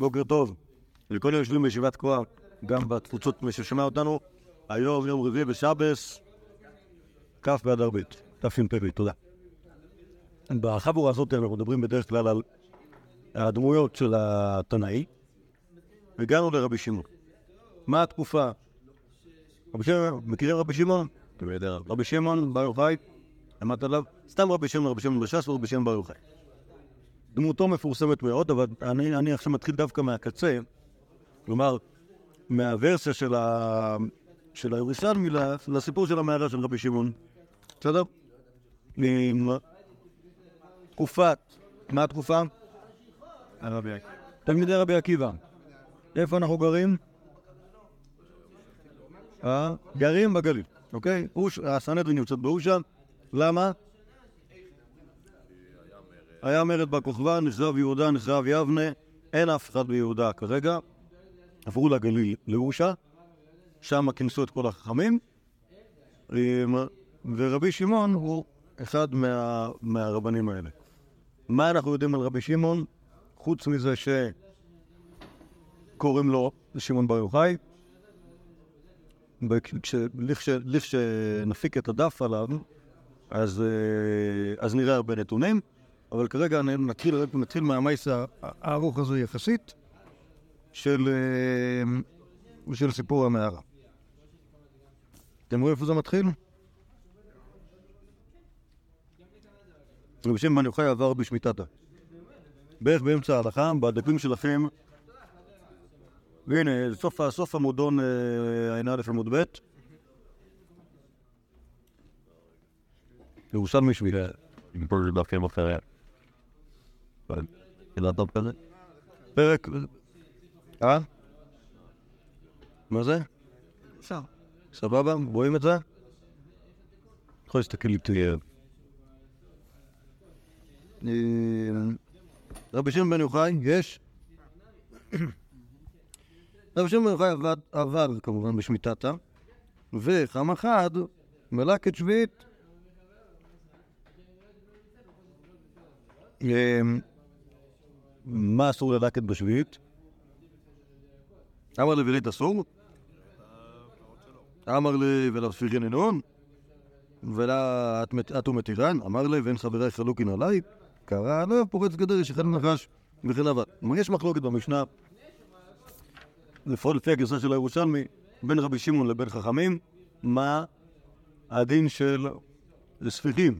בוקר טוב לכל היושבים בישיבת כוח, גם בתפוצות מי ששומע אותנו. היום יום רביעי בשבס, כ' באדר ב', תשפ"ב, תודה. בחבורה הזאת אנחנו מדברים בדרך כלל על הדמויות של התנאי. הגענו לרבי שמעון. מה התקופה? רבי שמעון, מכירים רבי שמעון? רבי שמעון בר יוחאי, למדת עליו? סתם רבי שמעון, רבי שמעון בש"ס ורבי שמעון בר יוחאי. דמותו מפורסמת מאוד, אבל אני, אני עכשיו מתחיל דווקא מהקצה, כלומר, מהוורסיה של, ה... של הירושלמי לסיפור של המערה של רבי שמעון. בסדר? תקופת, מה התקופה? תלמידי רבי עקיבא. איפה אנחנו גרים? אה? גרים בגליל, אוקיי? הסנהדרין נמצאת באושה, למה? היה מרד בר כוכבא, נחרב יהודה, נחרב יבנה, אין אף אחד ביהודה כרגע. עברו לגליל, לאושה, שם כינסו את כל החכמים, ורבי שמעון הוא אחד מה, מהרבנים האלה. מה אנחנו יודעים על רבי שמעון? חוץ מזה שקוראים לו שמעון בר יוחאי, לכשנפיק את הדף עליו, אז, אז נראה הרבה נתונים. אבל כרגע נתחיל, נתחיל מהמייס הארוך הזה יחסית של, אה, של סיפור המערה. אתם רואים איפה זה מתחיל? רבי שמעון יוחאי עבר בשמיטתה. בערך באמצע ההלכה, בדפים שלכם, והנה, סוף, סוף עמודון אה, ע"א עמוד ב', ירושלמי שביעי. כזה? פרק... אה? מה זה? אפשר. סבבה? רואים את זה? יכול להסתכל איתי. רבי שמעון בן יוחאי, יש? רבי שמעון בן יוחאי עבד כמובן בשמיטתה, וחם אחד מלק את שביעית. מה אסור ללקט בשביעית? אמר לברית אסור? אמר לי ולספירין אינון? ולאת ומתירן? אמר לי ואין חברי חלוקין עליי? קרא עליו פורץ גדר ישחל נחש וכן הלאה. כלומר יש מחלוקת במשנה, לפחות לפי הגרסה של הירושלמי, בין רבי שמעון לבין חכמים, מה הדין של ספיחים,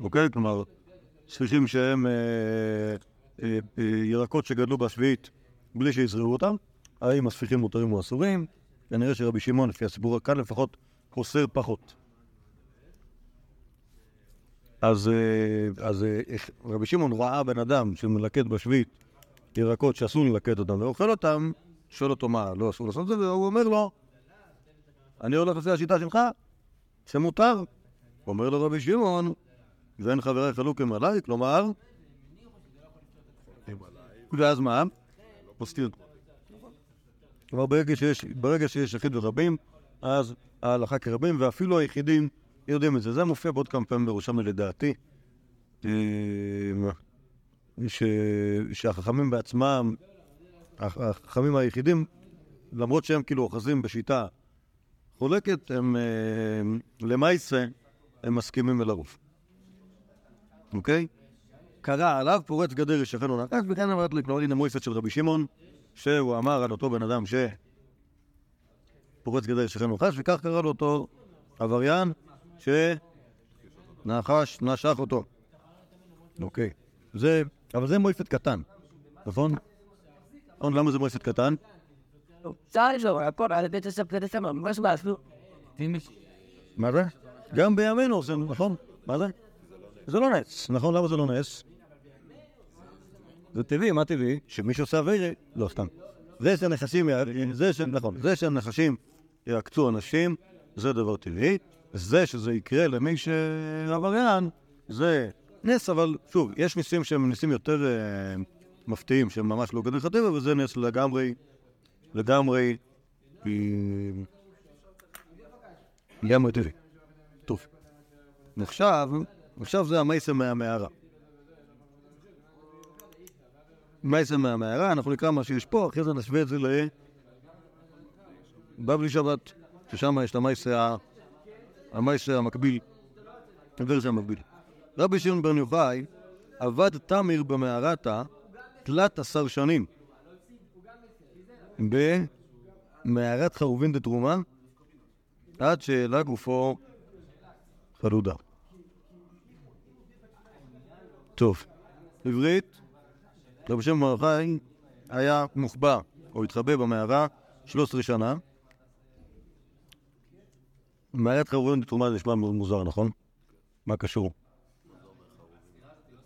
אוקיי? כלומר, ספיחים שהם אה, אה, אה, ירקות שגדלו בשביעית בלי שיזרעו אותם, האם הספיחים מותרים או אסורים? כנראה שרבי שמעון, לפי הסיפור כאן לפחות, אוסר פחות. אז, אה, אז רבי שמעון ראה בן אדם שמלקט בשביעית ירקות שאסור ללקט אותם ואוכל אותם, שואל אותו מה, לא אסור לעשות את זה, והוא אומר לו, אני הולך לפי השיטה שלך, שמותר. אומר לו רבי שמעון, ואין חברי חלוקים עליי, כלומר, ואז מה? מסתיר. כלומר, ברגע שיש, ברגע שיש יחיד ורבים, אז ההלכה כרבים, ואפילו היחידים יודעים את זה. זה מופיע בעוד כמה פעמים בראשם לדעתי, אה, ש... שהחכמים בעצמם, החכמים היחידים, למרות שהם כאילו אוחזים בשיטה חולקת, הם אה, למעשה, הם מסכימים אל הרוב. אוקיי? קרא עליו פורץ גדר ישכן ונקק, וכן אמרת לי, כלומר, הנה מויסת של רבי שמעון, שהוא אמר על אותו בן אדם שפורץ גדר ישכן ונחש, וכך קרא לו אותו עבריין שנחש, נשך אותו. אוקיי. זה, אבל זה מויפת קטן, נכון? נכון, למה זה מויפת קטן? מה זה? גם בימינו זה נכון, מה זה? זה לא נס, נכון? למה זה לא נס? זה טבעי, מה טבעי? שמי שעושה אביירה, לא סתם. זה שהנחשים, זה ש... נכון, זה שהנחשים יעקצו אנשים, זה דבר טבעי. זה שזה יקרה למי שעבריין, זה נס, אבל שוב, יש ניסים שהם ניסים יותר uh, מפתיעים, שהם ממש לא גדול הטבע, וזה נס לגמרי, לגמרי, לגמרי טבעי. טוב. עכשיו, עכשיו זה המייסה מהמערה. מייסר מהמערה, אנחנו נקרא מה שיש פה, אחרי זה נשווה את זה לבבלי שבת, ששם יש את המייסר, המייסר המקביל, הוורסיה המקביל. רבי שמעון בר יוחאי עבד תמיר במערתה תלת עשר שנים במערת חרובין דתרומה עד שהעלה גופו חלודה. טוב, עברית, רבי בר יוחאי היה מוחבא או התחבא במערה 13 שנה. מערת חרובין דתרומה זה נשמע מאוד מוזר, נכון? מה קשור?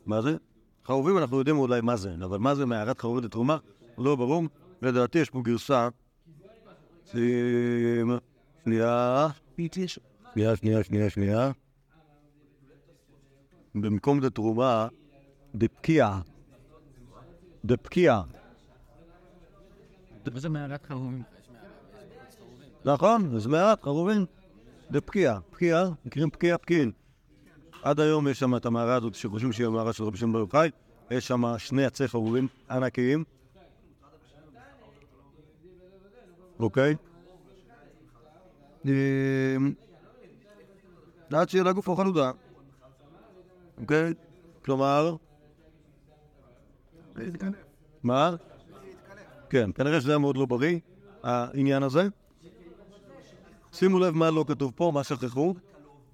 מה זה? חרובים אנחנו יודעים אולי מה זה, אבל מה זה מערת חרובים לתרומה? לא ברור. לדעתי יש פה גרסה. שנייה. שנייה, שנייה, שנייה, שנייה. במקום דתרומה, דפקיע. דפקיע. מה זה מערת חרובים? נכון, זה מערת חרובים. דפקיע. פקיע, מכירים פקיע? פקיעין. עד היום יש שם את המערה הזאת שחושבים שהיא המערה של רבי שמעון בר יוחאי, יש שם שני עצי חרובים ענקיים. אוקיי? אמ, עד שיהיה לגוף או חלודה. אוקיי? כלומר... מה? כן, כנראה שזה היה מאוד לא בריא, העניין הזה. שימו לב מה לא כתוב פה, מה שכחו.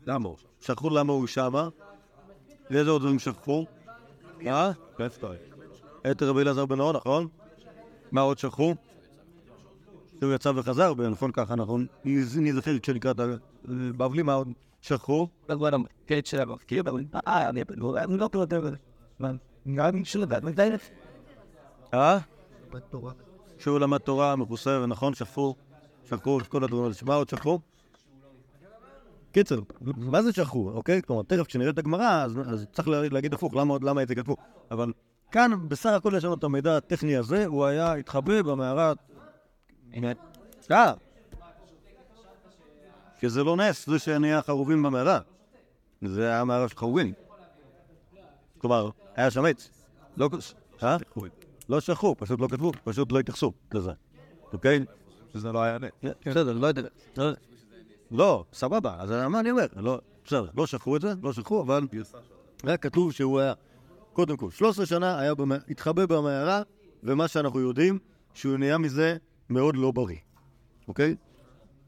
למה? שכחו למה הוא שמה. ואיזה עוד דברים שכחו? מה? את רבי אלעזר בן אור, נכון? מה עוד שכחו? שהוא יצא וחזר, ונכון ככה, נכון? נזכר כשנקרא את הבבלי, מה עוד שכחו? אה? שהוא למד תורה מכוסה, ונכון, שכחו את כל הדברים האלה. מה עוד שכחו? קיצר, מה זה שכחו, אוקיי? כלומר, תכף כשנראה את הגמרא, אז, אז צריך להגיד הפוך, למה, למה את זה כתבו. אבל כאן, בסך הכל יש לנו את המידע הטכני הזה, הוא היה התחבא במערה... אה! שזה לא נס, זה שנהיה חרובים במערה. זה היה מערה של חרובים. כלומר, היה שם עץ. לא... אה? לא שכחו, פשוט לא כתבו, פשוט לא התייחסו לזה. אוקיי? שזה לא היה נס. בסדר, לא יודע. לא, סבבה, אז מה אני אומר? לא, בסדר, לא שכחו את זה, לא שכחו, אבל היה כתוב שהוא היה, קודם כל, 13 שנה היה. התחבא במערה, ומה שאנחנו יודעים, שהוא נהיה מזה מאוד לא בריא, אוקיי?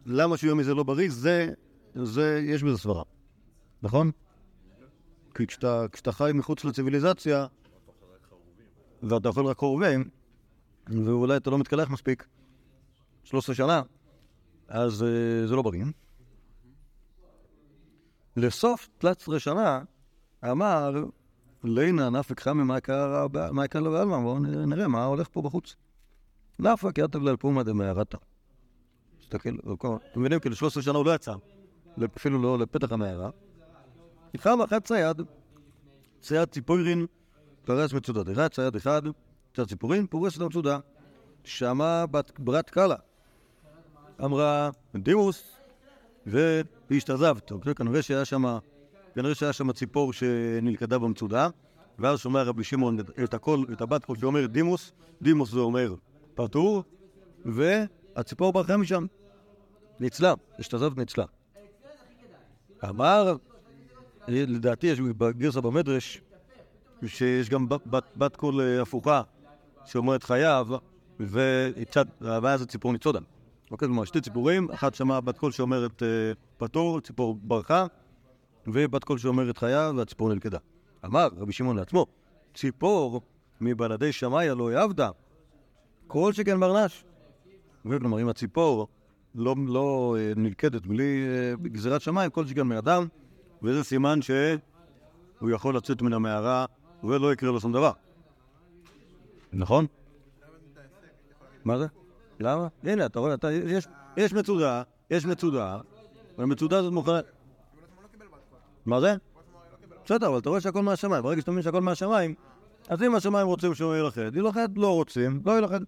למה שהוא יהיה מזה לא בריא? זה, זה, יש בזה סברה, נכון? כי כשאתה, כשאתה חי מחוץ לציוויליזציה, ואתה אוכל רק חורבים, ואולי אתה לא מתקלח מספיק, 13 שנה, אז uh, זה לא בריא. לסוף תלת עשרה שנה אמר לינה נפק חמי מה יקר לו בעלמא, בואו נראה מה הולך פה בחוץ. נפק יתב לאלפומא דמערתא. תסתכל, אתם מבינים, כאילו 13 שנה הוא לא יצא, אפילו לא לפתח המערה. נבחר באחד צייד, צייד ציפורין, פרס מצודות. אחד צייד אחד, צייד ציפורין, פורס את המצודה. שמה ברת קלה. אמרה, דימוס, והשתזבת. אוקיי? כנראה שהיה שם, כנראה שהיה שם ציפור שנלכדה במצודה, ואז שומע רבי שמעון את הכל, את הבת קול שאומר דימוס, דימוס זה אומר פטור, והציפור ברחה משם. ניצלה, אשתזבת ניצלה. אמר, לדעתי יש בגרסה במדרש, שיש גם בת קול הפוכה שאומרת חייב, ואז הציפור ניצודה. אוקיי, כלומר, שתי ציפורים, אחת שמעה בת קול שאומרת אה, פטור, ציפור ברחה, ובת קול שאומרת חייב, והציפור נלכדה. אמר רבי שמעון לעצמו, ציפור מבלעדי שמאיה לא יעבדה, כל שכן ברנש. כלומר, אם הציפור לא, לא אה, נלכדת בלי אה, גזירת שמיים, כל שכן מאדם, וזה סימן שהוא יכול לצאת מן המערה ולא יקרה לו שום דבר. נכון? מה זה? למה? הנה, אתה רואה, אתה, יש, יש מצודה, יש מצודה, והמצודה הזאת מוכנה... מה זה? בסדר, אבל אתה רואה שהכל מהשמיים. ברגע שאתה מבין שהכל מהשמיים, אז אם השמיים רוצים שהוא ילכד, ילכד, לא רוצים, לא ילכד.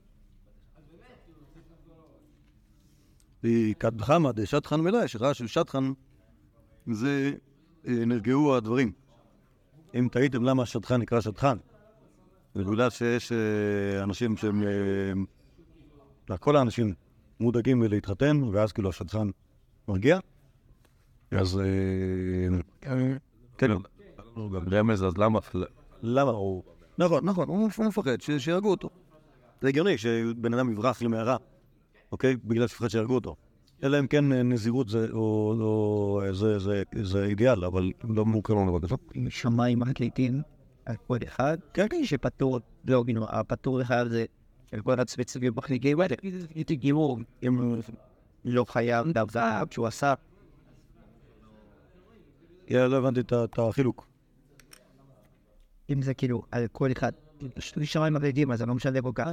כד חמא דשטחן מלאי, שראה של שטחן זה נרגעו הדברים. אם תהיתם למה השטחן נקרא שטחן, בגלל שיש אה, אנשים שהם... אה, כל האנשים מודאגים מלהתחתן, ואז כאילו השדכן מרגיע. אז... אה, כן, רמז, אז למה? למה הוא... נכון, נכון, הוא מפחד שיהרגו אותו. זה הגיוני שבן אדם יברח למערה, אוקיי? בגלל שפחד שיהרגו אותו. אלא אם כן אה, נזירות זה, או, או אה, זה, זה, זה אידיאל, אבל לא מוכר לנו בבקשה. שמיים מחליטים על כל אחד, כן, כן. שפטור, לא, כאילו, הפטור אחד זה של כל הספציפיים מחליטים האלה, תגידו, אם לא חייב דבר שהוא עשה, אה, לא הבנתי את החילוק. אם זה כאילו על כל אחד, שני שמיים מחליטים, אז זה לא משנה כל כך,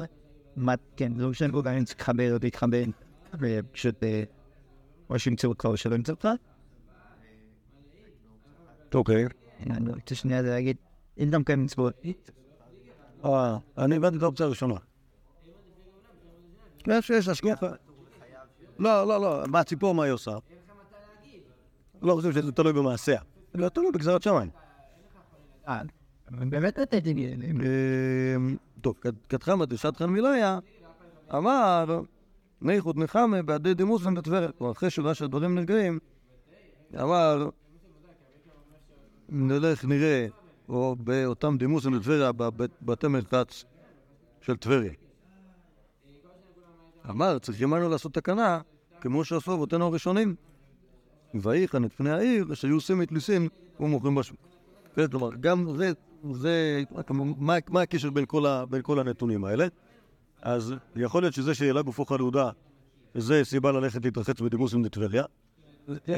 מה, כן, זה לא משנה כל כך אם צריך להתחבר או להתחבר, ופשוט, אה, או שימצאו אותך או שלא ימצאו אותך. אוקיי. אני רוצה שנייה להגיד, אין גם כאן מצוות, אה, אני הבנתי את האופציה הראשונה. יש, יש השגחה. לא, לא, לא, מה הציפור, מה היא עושה? לא חושב שזה תלוי במעשיה. זה תלוי בגזרת שמיים. אה, באמת נתתי לי, אמ, טוב, כתחם מדרשת חן אמר, ניחוד נחמה בעדי דימוס ובטבריה. כלומר, אחרי שורה שהדברים נרגעים, אמר, נלך נראה, או באותם דימוס ובטבריה, בבתי מרחץ של טבריה. אמר, צריכים אנו לעשות תקנה, כמו שעשו אבותינו הראשונים. ויחן את פני העיר, שהיו עושים את ליסין ומוכרים בשוק. כן, כלומר, גם זה, זה, מה, הקשר בין כל הנתונים האלה? אז יכול להיות שזה שאלה גופו חלודה, זה סיבה ללכת להתרחץ בדימוסים לטבריה. אה,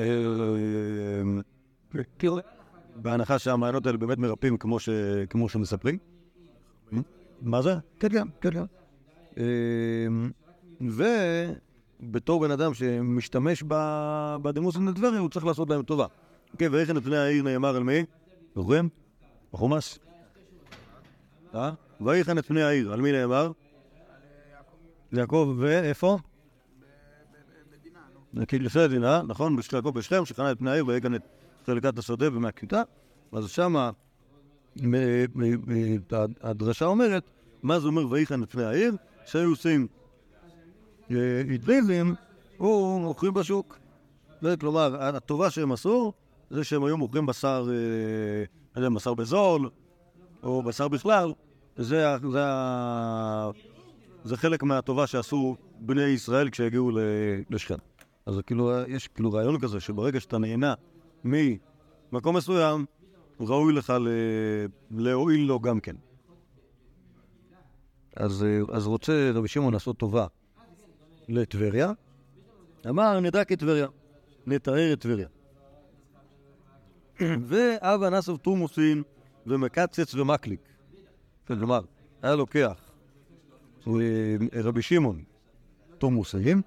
בהנחה שהמעיינות האלה באמת מרפאים כמו, שמספרים. מה זה? כן, כן, כן, כן. אה, ובתור בן אדם שמשתמש בדימוסים לטבריה, הוא צריך לעשות להם טובה. אוקיי, ואיך נתוני העיר נאמר על מי? זוכרים? בחומש? אה? ויחן את פני העיר, על מי נאמר? יעקב, ואיפה? כאילו לפני הדינה, נכון? יעקב בשכם, שחנה את פני העיר ויגן את חלקת השדה ומהכיתה. אז שמה מ- הדרשה אומרת, מה זה אומר ויחן את פני העיר? שהיו עושים אה, אידליזם, או מוכרים בשוק. כלומר, הטובה שהם עשו, זה שהם היו מוכרים בשר, אה, לא יודע, בשר בזול, או בשר בכלל, זה, ה- זה, חלק מהטובה שעשו בני ישראל כשהגיעו ל- לשכם. אז כאילו, יש כאילו רעיון כזה, שברגע שאתה נהנה ממקום מסוים, ראוי לך ל... להועיל לו גם כן. אז, אז רוצה רבי שמעון לעשות טובה לטבריה, אמר נדע כטבריה, נטהר את טבריה. ואבא נסוב תורמוסין ומקצץ ומקליק. כלומר, היה לוקח רבי שמעון תורמוסים,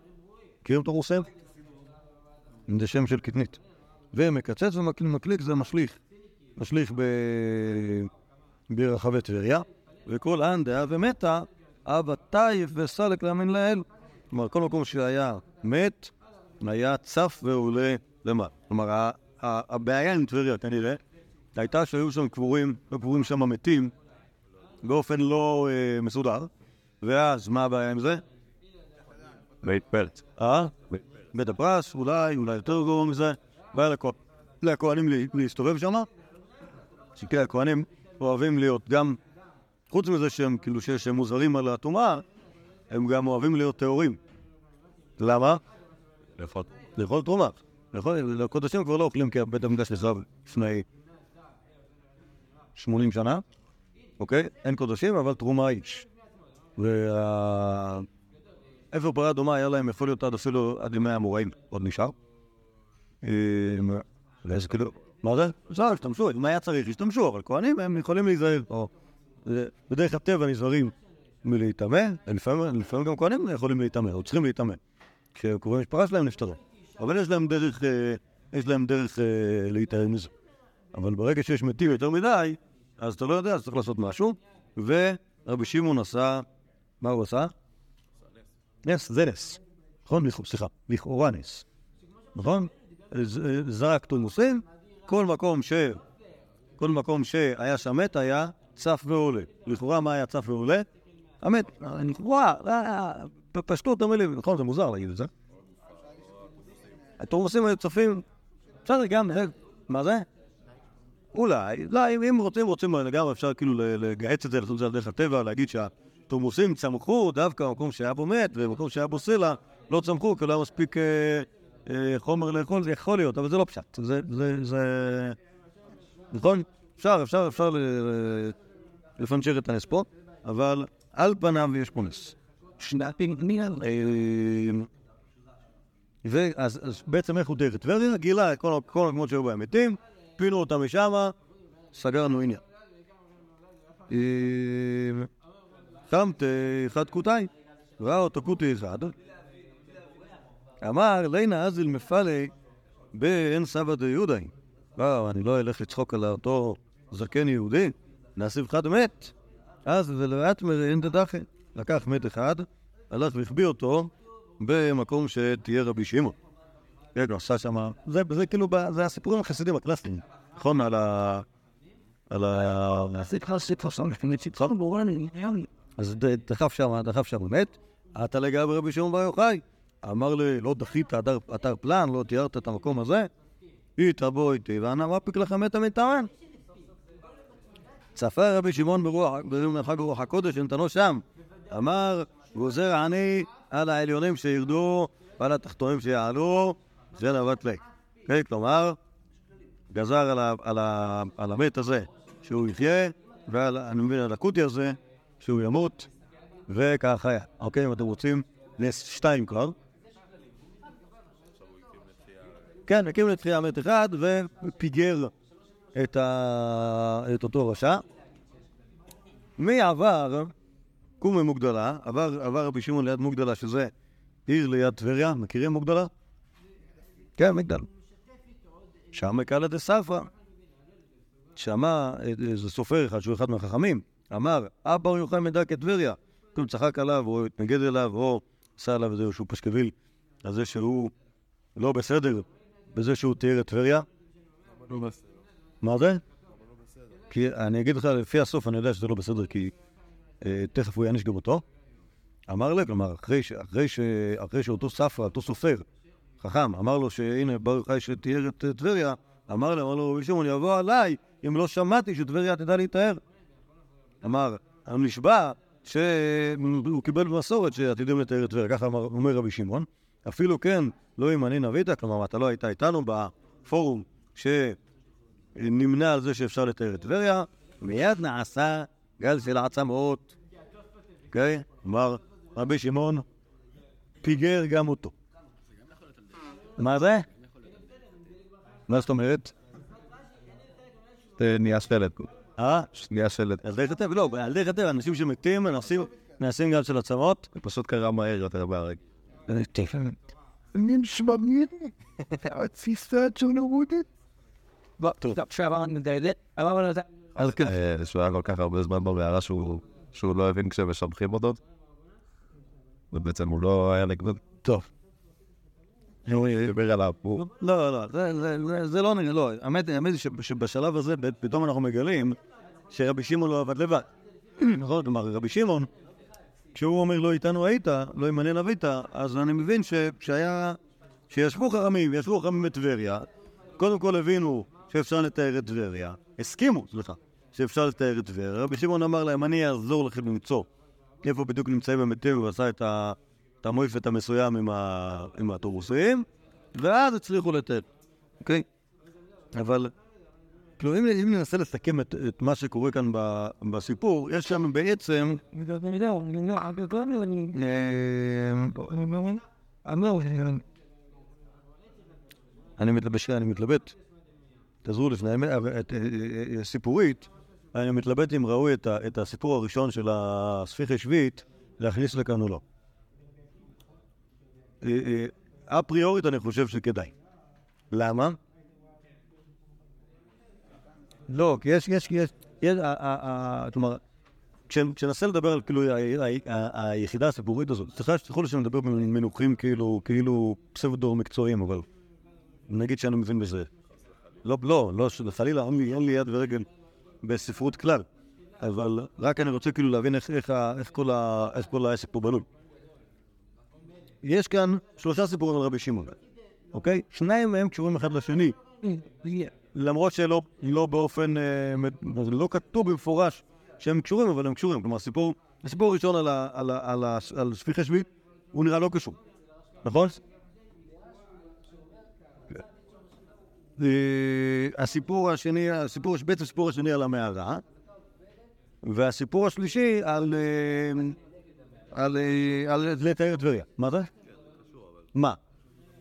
מכירים תורמוסים? זה שם של קטנית. ומקצץ ומקליק זה משליך. משליך ב... ברחבי טבריה, וכל אן דעה ומתה, אבא טייף וסלק להאמין לאל. כלומר, כל מקום שהיה מת, היה צף ועולה למעלה. כלומר, הבעיה עם טבריה כנראה, הייתה שהיו שם קבורים, היו קבורים שם מתים באופן לא אה, מסודר, ואז מה הבעיה עם זה? בית פרץ. אה? בית הפרס, אולי, אולי יותר גרוע מזה, בעיה לכ- לכהנים לה- להסתובב שם, שכן הכהנים אוהבים להיות גם, חוץ מזה שהם כאילו ש- שהם מוזרים על הטומאה, הם גם אוהבים להיות טהורים. למה? לפחות. לאכול תרומה. לאכול, קודשים כבר לא אוכלים כי בית המקדש נחרב לפני 80 שנה, אוקיי? אין קודשים, אבל תרומה יש. אפר פרה אדומה היה להם יכול להיות עד אפילו עד ימי האמוראים, עוד נשאר. ואז כאילו, מה זה? בסדר, השתמשו, אם היה צריך, השתמשו, אבל כהנים הם יכולים להיזהר. בדרך הטבע נזהרים מלהיטמא, לפעמים גם כהנים יכולים להיטמא, או צריכים להיטמא. כשקרובי משפחה שלהם נפטרים. אבל יש להם דרך, אה, יש להם דרך אה, להיטהר מזה. אבל ברגע שיש מתים יותר מדי, אז אתה לא יודע, אז צריך לעשות משהו. ורבי שמעון עשה, מה הוא עשה? נס, זה נס. נכון? סליחה, לכאורה נס. נכון? זרק תורמוסים, כל מקום ש... כל מקום שהיה שם מת היה צף ועולה. לכאורה מה היה צף ועולה? האמת, לכאורה, אה, בפשטות המילים, נכון, זה מוזר להגיד את זה. התורמוסים היו צפים, בסדר, גם, אה, מה זה? אולי, לא, אם רוצים, רוצים לגמרי, אפשר כאילו לגהץ את זה, לעשות את זה על דרך הטבע, להגיד שהתורמוסים צמחו דווקא במקום שהיה בו מת, ובמקום שהיה בו סלע, לא צמחו, כי לא היה מספיק אה, אה, חומר לאכול, זה יכול להיות, אבל זה לא פשט. זה, זה, זה... נכון? אפשר, אפשר, אפשר לפנצ'ר את הנס פה, אבל על פניו יש פה נס. אה, ואז אז בעצם איך הוא דרך טבריה? גילה את כל כל המקומות שהיו בהם מתים, פינו אותם משם, סגרנו עניין. אה, שם אחד כותאי, ראה אותו כותי אחד, אמר, לינה אזיל מפאלי באין סבא דיהודאי. לא, אני לא אלך לצחוק על אותו זקן יהודי, נאסיב אחד מת. אז ולאט אין דדחי. לקח מת אחד, הלך והחביא אותו במקום שתהיה רבי שמעון. כן, הוא עשה שם... זה, זה כאילו, זה הסיפורים החסידים הקלאסיים, נכון? על ה... על ה... אז דחף שם, דחף שם מת. אתה לגבי רבי שמעון בר יוחאי. אמר לי, לא דחית אתר, אתר פלן, לא תיארת את המקום הזה? איתה בוא איתי, ואנא מפיק לך מתה מטען. צפה רבי שמעון ברוח, במרחק רוח הקודש, נתנו שם. אמר, גוזר אני על העליונים שירדו ועל התחתונים שיעלו, זה נבט לי. כן, כלומר, גזר על, המת הזה שהוא יחיה, ועל, אני מבין, על הכותי הזה שהוא ימות, וככה היה. אוקיי, אם אתם רוצים, נס שתיים כבר. כן, הקים לתחייה מת אחד ופיגר את, ה... את אותו רשע. מי עבר? קומי מוגדלה, עבר, רבי שמעון ליד מוגדלה, שזה עיר ליד טבריה, מכירים מוגדלה? כן, מגדל. שם מקאלה דה ספרא. שמע איזה סופר אחד, שהוא אחד מהחכמים, אמר, אבא הוא יוחאי מדע כטבריה. כאילו צחק עליו, או התנגד אליו, או עשה עליו איזשהו פשקוויל, על זה שהוא לא בסדר בזה שהוא תיאר את טבריה. מה זה? כי אני אגיד לך, לפי הסוף אני יודע שזה לא בסדר, כי אה, תכף הוא יעניש גם אותו. אמר לי, כלומר, אחרי, ש, אחרי, ש, אחרי שאותו ספרא, אותו סופר, חכם, אמר לו שהנה ברוך חי שתיאר את טבריה, אמר לו, אמר לו רבי שמעון, יבוא עליי אם לא שמעתי שטבריה תדע להתאר. אמר, אני נשבע שהוא קיבל במסורת שעתידים לתאר את טבריה, ככה אמר, אומר רבי שמעון. אפילו כן, לא אם אני נבית, כלומר, אתה לא היית איתנו בפורום שנמנה על זה שאפשר לתאר את טבריה, מיד נעשה גל של עצמות. אוקיי? אמר רבי שמעון, פיגר גם אותו. מה זה? מה זאת אומרת? נהיה שלט. אה? נהיה שלט. על דרך הטבע, לא, על דרך הטבע, אנשים שמתים נעשים- נעשים גל של עצמות. זה פשוט קרה מהר יותר בהרג. אז כן. אה, שהוא היה כל כך הרבה זמן במערה שהוא שהוא לא הבין כשמשבחים אותו. ובעצם הוא לא היה נגדו. טוב. דיבר עליו. הוא- לא, לא, זה- זה- זה- זה לא נראה, לא. האמת היא שב- שבשלב הזה פתאום אנחנו מגלים שרבי שמעון לא עבד לבד. נכון? כלומר, רבי שמעון, כשהוא אומר לא איתנו היית, לא ימנה נבית, אז אני מבין שהיה... שישבו חכמים, ישבו חכמים בטבריה, קודם כל הבינו שאפשר לתאר את טבריה, הסכימו, סליחה, שאפשר לתאר את טבריה. רבי שמעון אמר להם, אני אעזור לכם למצוא איפה בדיוק נמצאים המתים, הוא עשה את ה- את המויפת המסוים עם ה- עם האוטובוסים, ואז הצליחו לתאר, אוקיי? אבל, כאילו, אם, ננסה לסכם את, את מה שקורה כאן ב, בסיפור, יש שם בעצם... אני מתלבט, אני מתלבט, תעזרו לפני, אה, אה, אה, סיפורית, אני מתלבט אם ראוי את, הסיפור הראשון של הספיחי שביעית להכניס לכאן או לא. אה, אה, אפריורית אני חושב שכדאי. למה? לא, כי יש, יש, יש, יש, ה- ה- ה- כלומר, כש- כשננסה לדבר על כאילו היחידה הסיפורית הזאת, סליחה שתסלחו לי שאני מדבר במינוחים כאילו, כאילו פסבדו מקצועיים, אבל נגיד שאני מבין בזה. לא, לא, לא, חלילה, אין לי, יד ורגל בספרות כלל. אבל רק אני רוצה כאילו להבין איך כל העסק פה בנוי. יש כאן שלושה סיפורים על רבי שמעון, אוקיי? שניים מהם קשורים אחד לשני, למרות שלא לא באופן, אה, לא כתוב במפורש שהם קשורים, אבל הם קשורים. כלומר, הסיפור, הסיפור הראשון על, ה, על, על, על שפיכי שביעית, הוא נראה לא קשור, נכון? אה, הסיפור השני, הסיפור, בעצם הסיפור השני על המערה, והסיפור השלישי על, אה, על, אה, על לתאר את טבריה. מה זה? מה?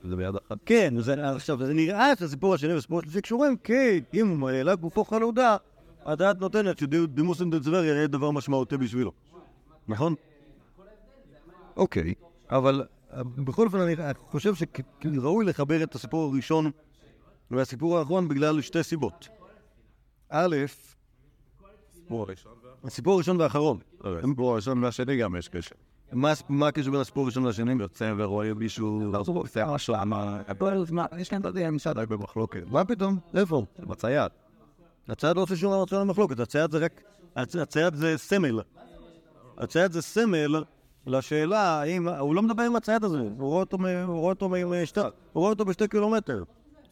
זה ביד אחת. כן, עכשיו, זה נראה שהסיפור השני והסיפור השלישי קשורים, כי אם העלה גופו חלודה, הדעת נותנת שדימוס אינדנצבריה יהיה דבר משמעותי בשבילו. נכון? אוקיי, אבל אה, בכל אופן אני חושב שראוי לחבר את הסיפור הראשון והסיפור האחרון בגלל שתי סיבות. א', הסיפור הראשון והאחרון. הסיפור הראשון והשני גם יש קשר. מה הקשר בין הסיפור הראשון לשני? יוצא ורואה מישהו עושה השלמה, יש להם, אתה יודע, משרד די במחלוקת. מה פתאום? איפה? בצייד. הצייד לא עושה שום דבר של המחלוקת, הצייד זה רק... הצ- הצייד זה סמל. הצייד זה סמל לשאלה האם... הוא לא מדבר עם הצייד הזה, הוא רואה אותו, מ- הוא רואה אותו, בשתי קילומטר.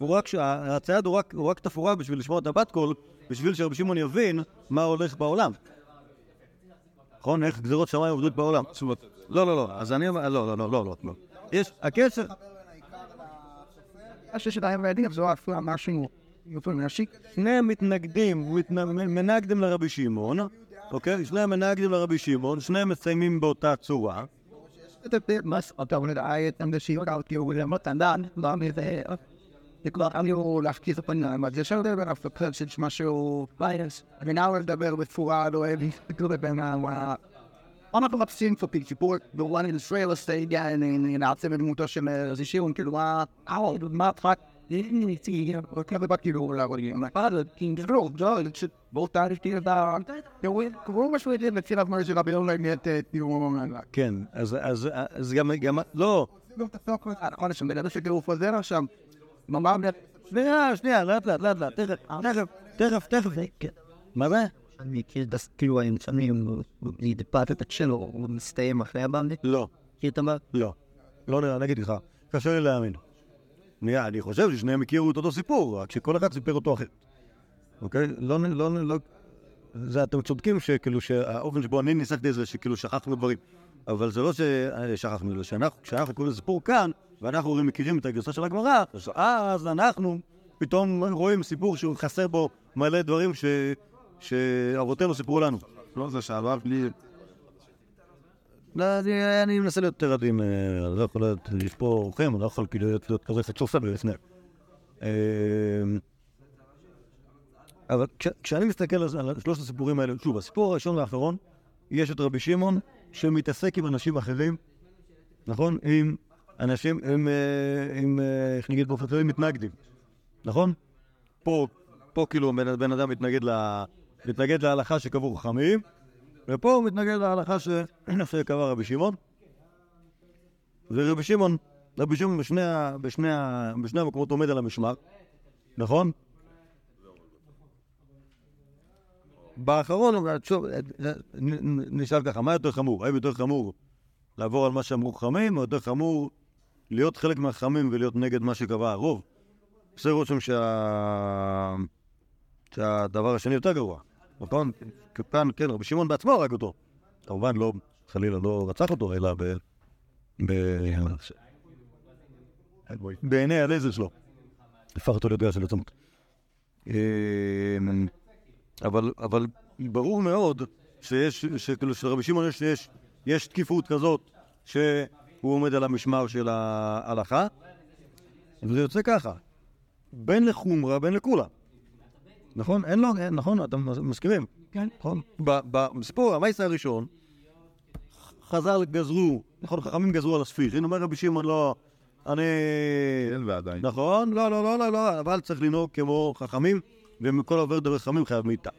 רק... הצייד הוא רק, הוא רק תפאורה בשביל לשמוע את הבת קול, בשביל שרבי שמעון יבין מה הולך בעולם. נכון? איך גזירות שמיים עובדות בעולם. לא, לא, לא, אז אני אומר... לא, לא, לא, לא, לא. לא. יש... הקשר... מה שיש להם בידים, זו אפילו משהו יותר נשי. שניהם מתנגדים, מתנ- מנגדים לרבי שמעון, אוקיי? שניהם מנגדים לרבי שמעון, שניהם מסיימים באותה צורה. זה מס, אתה אומר, היית עם זה שיוק על כאילו, זה מתנדן, לא מזה, זה כבר אני הוא להפקיד את הפנים, אבל זה שם דבר הפקד של משהו ויירס. ונאו לדבר בפורה, לא אוהב, כאילו בין ה... אנחנו מחפשים פה סיפור בוואן ישראל הסטיידיה, נעצם את דמותו של איזה שירון, כאילו מה, אה, מה? כאילו כאילו כאילו, את תיאור כן, אז, אז, אז גם, לא, נכון, יש בן אדם שכאילו חוזר עכשיו. שנייה, שנייה, לאט לאט, לאט לאט, תכף, תכף, תכף, תכף. מה זה? אני מכיר את כאילו דיפת את שלו, הוא מסתיים אחרי הבנדי. לא, מכיר את המר? לא. לא נראה, אני אגיד לך, קשה לי להאמין. נראה, אני חושב ששניהם הכירו את אותו סיפור, רק שכל אחד סיפר אותו אחרת. אוקיי? לא, לא, לא, זה אתם צודקים שכאילו שהאופן שבו אני ניסחתי את זה, שכאילו שכחנו דברים. אבל זה לא ששכחנו, זה שאנחנו, כשאנחנו קוראים לסיפור כאן, ואנחנו הרי מכירים את הגרסה של הגמרא, אז- אנחנו פתאום רואים סיפור שהוא חסר בו מלא דברים ש... שאבותינו סיפרו לנו. לא זה שעבר בלי... לא, אני, מנסה להיות יותר עדין, אה, אני לא יכול להיות, פה אורחים, אני לא יכול כאילו להיות, כזה חצופה בפני. אה, אבל כש, כשאני מסתכל על שלושת הסיפורים האלה, שוב, הסיפור הראשון והאחרון, יש את רבי שמעון שמתעסק עם אנשים אחרים, נכון? עם אנשים, עם, אה, עם אה, איך נגיד כללי, מתנגדים, נכון? פה, פה כאילו בן, אדם מתנגד, ל, מתנגד להלכה שקבעו חכמים, ופה הוא מתנגד להלכה ש... שקבע רבי שמעון. ורבי שמעון, רבי שמעון בשני, בשני, בשני המקומות עומד על המשמר, נכון? באחרון, אה, נשאל ככה, מה יותר חמור? האם יותר חמור לעבור על מה שאמרו חכמים, או יותר חמור להיות חלק מהחכמים ולהיות נגד מה שקבע הרוב? עושה רושם שה... שהדבר השני יותר גרוע, נכון? כאן, כן, רבי שמעון בעצמו הרג אותו. כמובן, לא, חלילה לא רצח אותו, אלא ב... ב... בעיני הלזר שלו. הפך אותו לדעה של עצמות. אמ, אבל, אבל ברור מאוד שיש, שכאילו שלרבי שמעון יש, יש, יש תקיפות כזאת שהוא עומד על המשמר של ההלכה, וזה יוצא ככה, בין לחומרה בין לקולה. נכון? אין לו, נכון? אתם מסכימים? כן. נכון? בסיפור המייסר הראשון, חז"ל גזרו, נכון, חכמים גזרו על הספיחין, אומר רבי שמעון, לא, אני... אין ועדיין. נכון, לא, לא, לא, לא, לא, אבל צריך לנהוג כמו חכמים, ומכל עובר דבר חכמים חייב מיתה,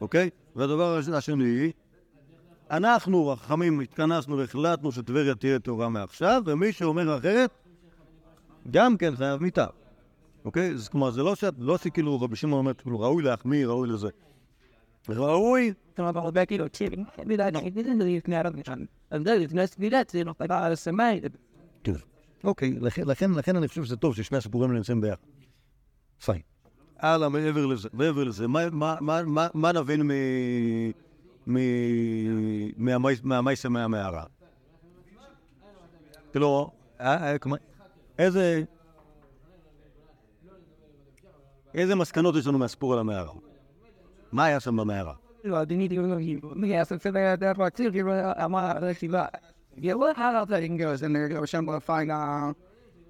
אוקיי? והדבר הש- השני, אנחנו, החכמים, התכנסנו והחלטנו שטבריה תהיה טהורה מעכשיו, ומי שאומר אחרת, גם כן חייב מיתה, אוקיי? אז כלומר, זה לא ש... לא שכאילו רבי שמעון אומר, כאילו, ראוי להחמיא, ראוי לזה. ראוי. אוקיי, לכן- אני חושב שזה טוב ששני הסיפורים האלה נמצאים ביחד. פיין. הלאה, מעבר לזה, מעבר לזה, מה- מה- מה- מה- מה נבין מ- מ- מהמי- מהמייסה מהמערה? כאילו, אה, אה, איזה... איזה מסקנות יש לנו מהסיפור על המערה? מה היה שם במערה? לא, אני מי עשה את זה, יכול להציל, כאילו, אמר, זה סיבה. יבוא הלאה, זה לא שם בפיין,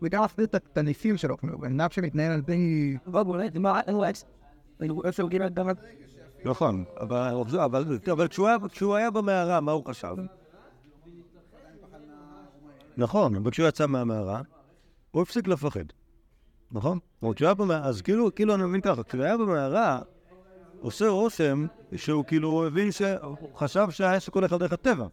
וגם אפילו את הניסים שלו, כאילו, בן אדם שמתנהל על פי... נכון, אבל, כשהוא, היה, במערה, מה הוא חשב? נכון, אבל כשהוא יצא מהמערה, הוא הפסיק לפחד. נכון? כשהוא היה במערה, אז כאילו, כאילו אני מבין ככה, כשהוא היה במערה, עושה רושם שהוא כאילו הבין שהוא חשב שהעסק הולך על דרך הטבע.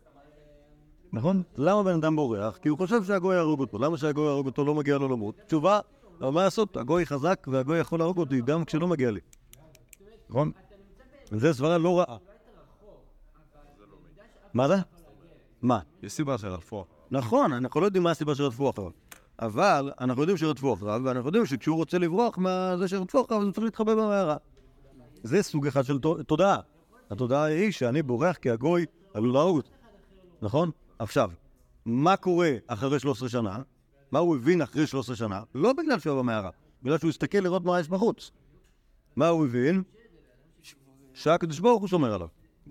נכון? למה בן אדם בורח? כי הוא חושב שהגוי יהרוג אותו. למה שהגוי יהרוג אותו לא מגיע לו למות? תשובה, אבל מה לעשות? הגוי חזק והגוי יכול להרוג אותי גם כשלא מגיע לי. נכון? וזו סברה לא רעה. מה זה? מה? יש סיבה שרדפו. נכון, אנחנו לא יודעים מה הסיבה שרדפו אחריו. אבל אנחנו יודעים שרדפו אחריו, ואנחנו יודעים שכשהוא רוצה לברוח מזה שרדפו אחריו, אז הוא צריך להתחבא במערה. זה סוג אחד של תו- תודעה. התודעה היא שאני בורח כי הגוי עלול להרוג. נכון? עכשיו, מה קורה אחרי 13 שנה? מה הוא הבין אחרי 13 שנה? לא בגלל שהוא היה במערה, בגלל שהוא הסתכל לראות מה יש בחוץ. מה הוא הבין? שהקדוש ברוך הוא שומר עליו.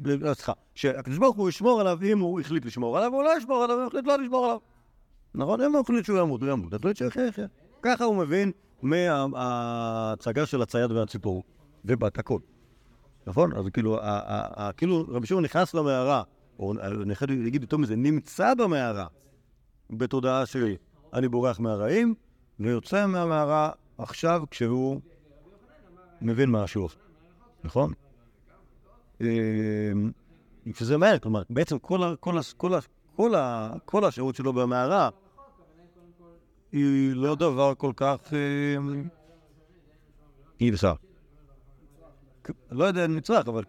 אה, סליחה, שהקדוש ברוך הוא ישמור עליו אם הוא החליט לשמור עליו, או לא ישמור עליו, הוא החליט לא לשמור עליו. נכון? אם הוא החליט שהוא ימות, הוא ימות. החליט שיחיה, יחיה. ככה הוא מבין מההצגה של הצייד והציפור, ובת הכל. נכון? אז כאילו, כאילו רבי שמעון נכנס למערה, או אני יכול להגיד יותר מזה, נמצא במערה, בתודעה שלי, אני בורח מהרעים, ויוצא מהמערה עכשיו כשהוא מבין מה עושה. נכון? אה, שזה מעניין, כלומר, בעצם כל, כל, כל, כל, כל השירות שלו במערה היא לא דבר כל כך... אי אפשר. לא יודע אם נצרך, אבל...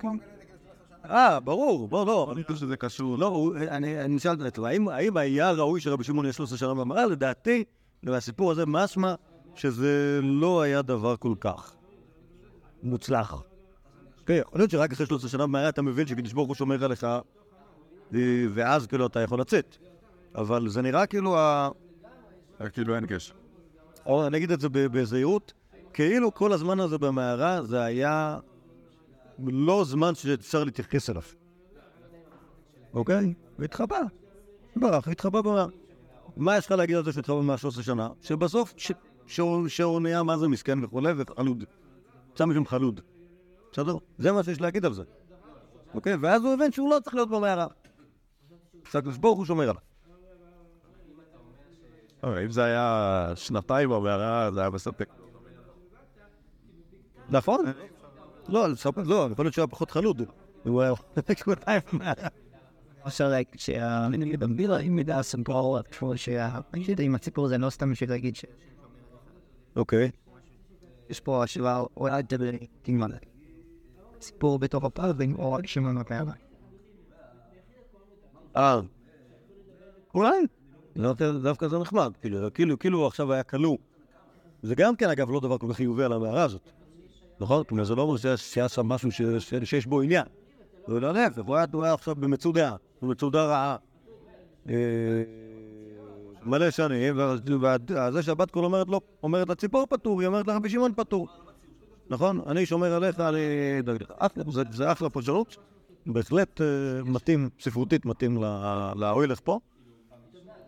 אה, ברור, בוא, לא. אני חושב שזה קשור. לא, אני אני שאלתי אותו, האם היה ראוי שרבי שמעון יהיה 13 שנה במראה? לדעתי, מהסיפור הזה משמע שזה לא היה דבר כל כך מוצלח. כן, יכול להיות שרק אחרי 13 שנה במערה אתה מבין שקדוש ברוך הוא שומר עליך, אה, ואז כאילו אתה יכול לצאת. אבל זה נראה כאילו, ה- כאילו אין קשר. או אני אגיד את זה בזהירות, כאילו כל הזמן הזה במערה זה היה לא זמן שאפשר להתייחס אליו. אוקיי? והתחבא. ברח, התחבא במערה. מה יש לך להגיד על זה שהתחבא במערה 13 שנה? שבסוף, שהוא נהיה מה זה מסכן וכולי, וחלוד. יצא משם חלוד. בסדר? זה מה שיש להגיד על זה. אוקיי? ואז הוא הבין שהוא לא צריך להיות במערה. שהקדוש ברוך הוא שומר עליו. אם זה היה שנתיים במערה, זה היה מספק. נכון. לא, לא, יכול להיות שהוא היה פחות חלוד. הוא היה שנתיים במערה. אפשר להגיד שהמילה עם מידע כמו שעם הסיפור הזה לא סתם בשביל להגיד שיש אוקיי. פה השוואה או עד תגמר. סיפור בתוך הפאבים או רק שמעון הפערה. אה. אולי. דווקא- דווקא זה נחמד. כאילו, כאילו, כאילו עכשיו היה כלוא. זה גם כן, אגב, לא דבר כל כך חיובי על המערה הזאת. נכון? כלומר, זה לא אומר שהיה שם משהו שיש בו עניין. הוא לא להפך, הוא היה- עכשיו במצודה, במצודה רעה. אה, מלא שנים, וזה שהבת קול אומרת לו, אומרת לציפור פטור, היא אומרת לרבי שמעון פטור. נכון? אני שומר עליך, אני... אחלה, זה- זה אחלה פרשנות. בהחלט אה, מתאים, ספרותית מתאים ל- להוילך פה.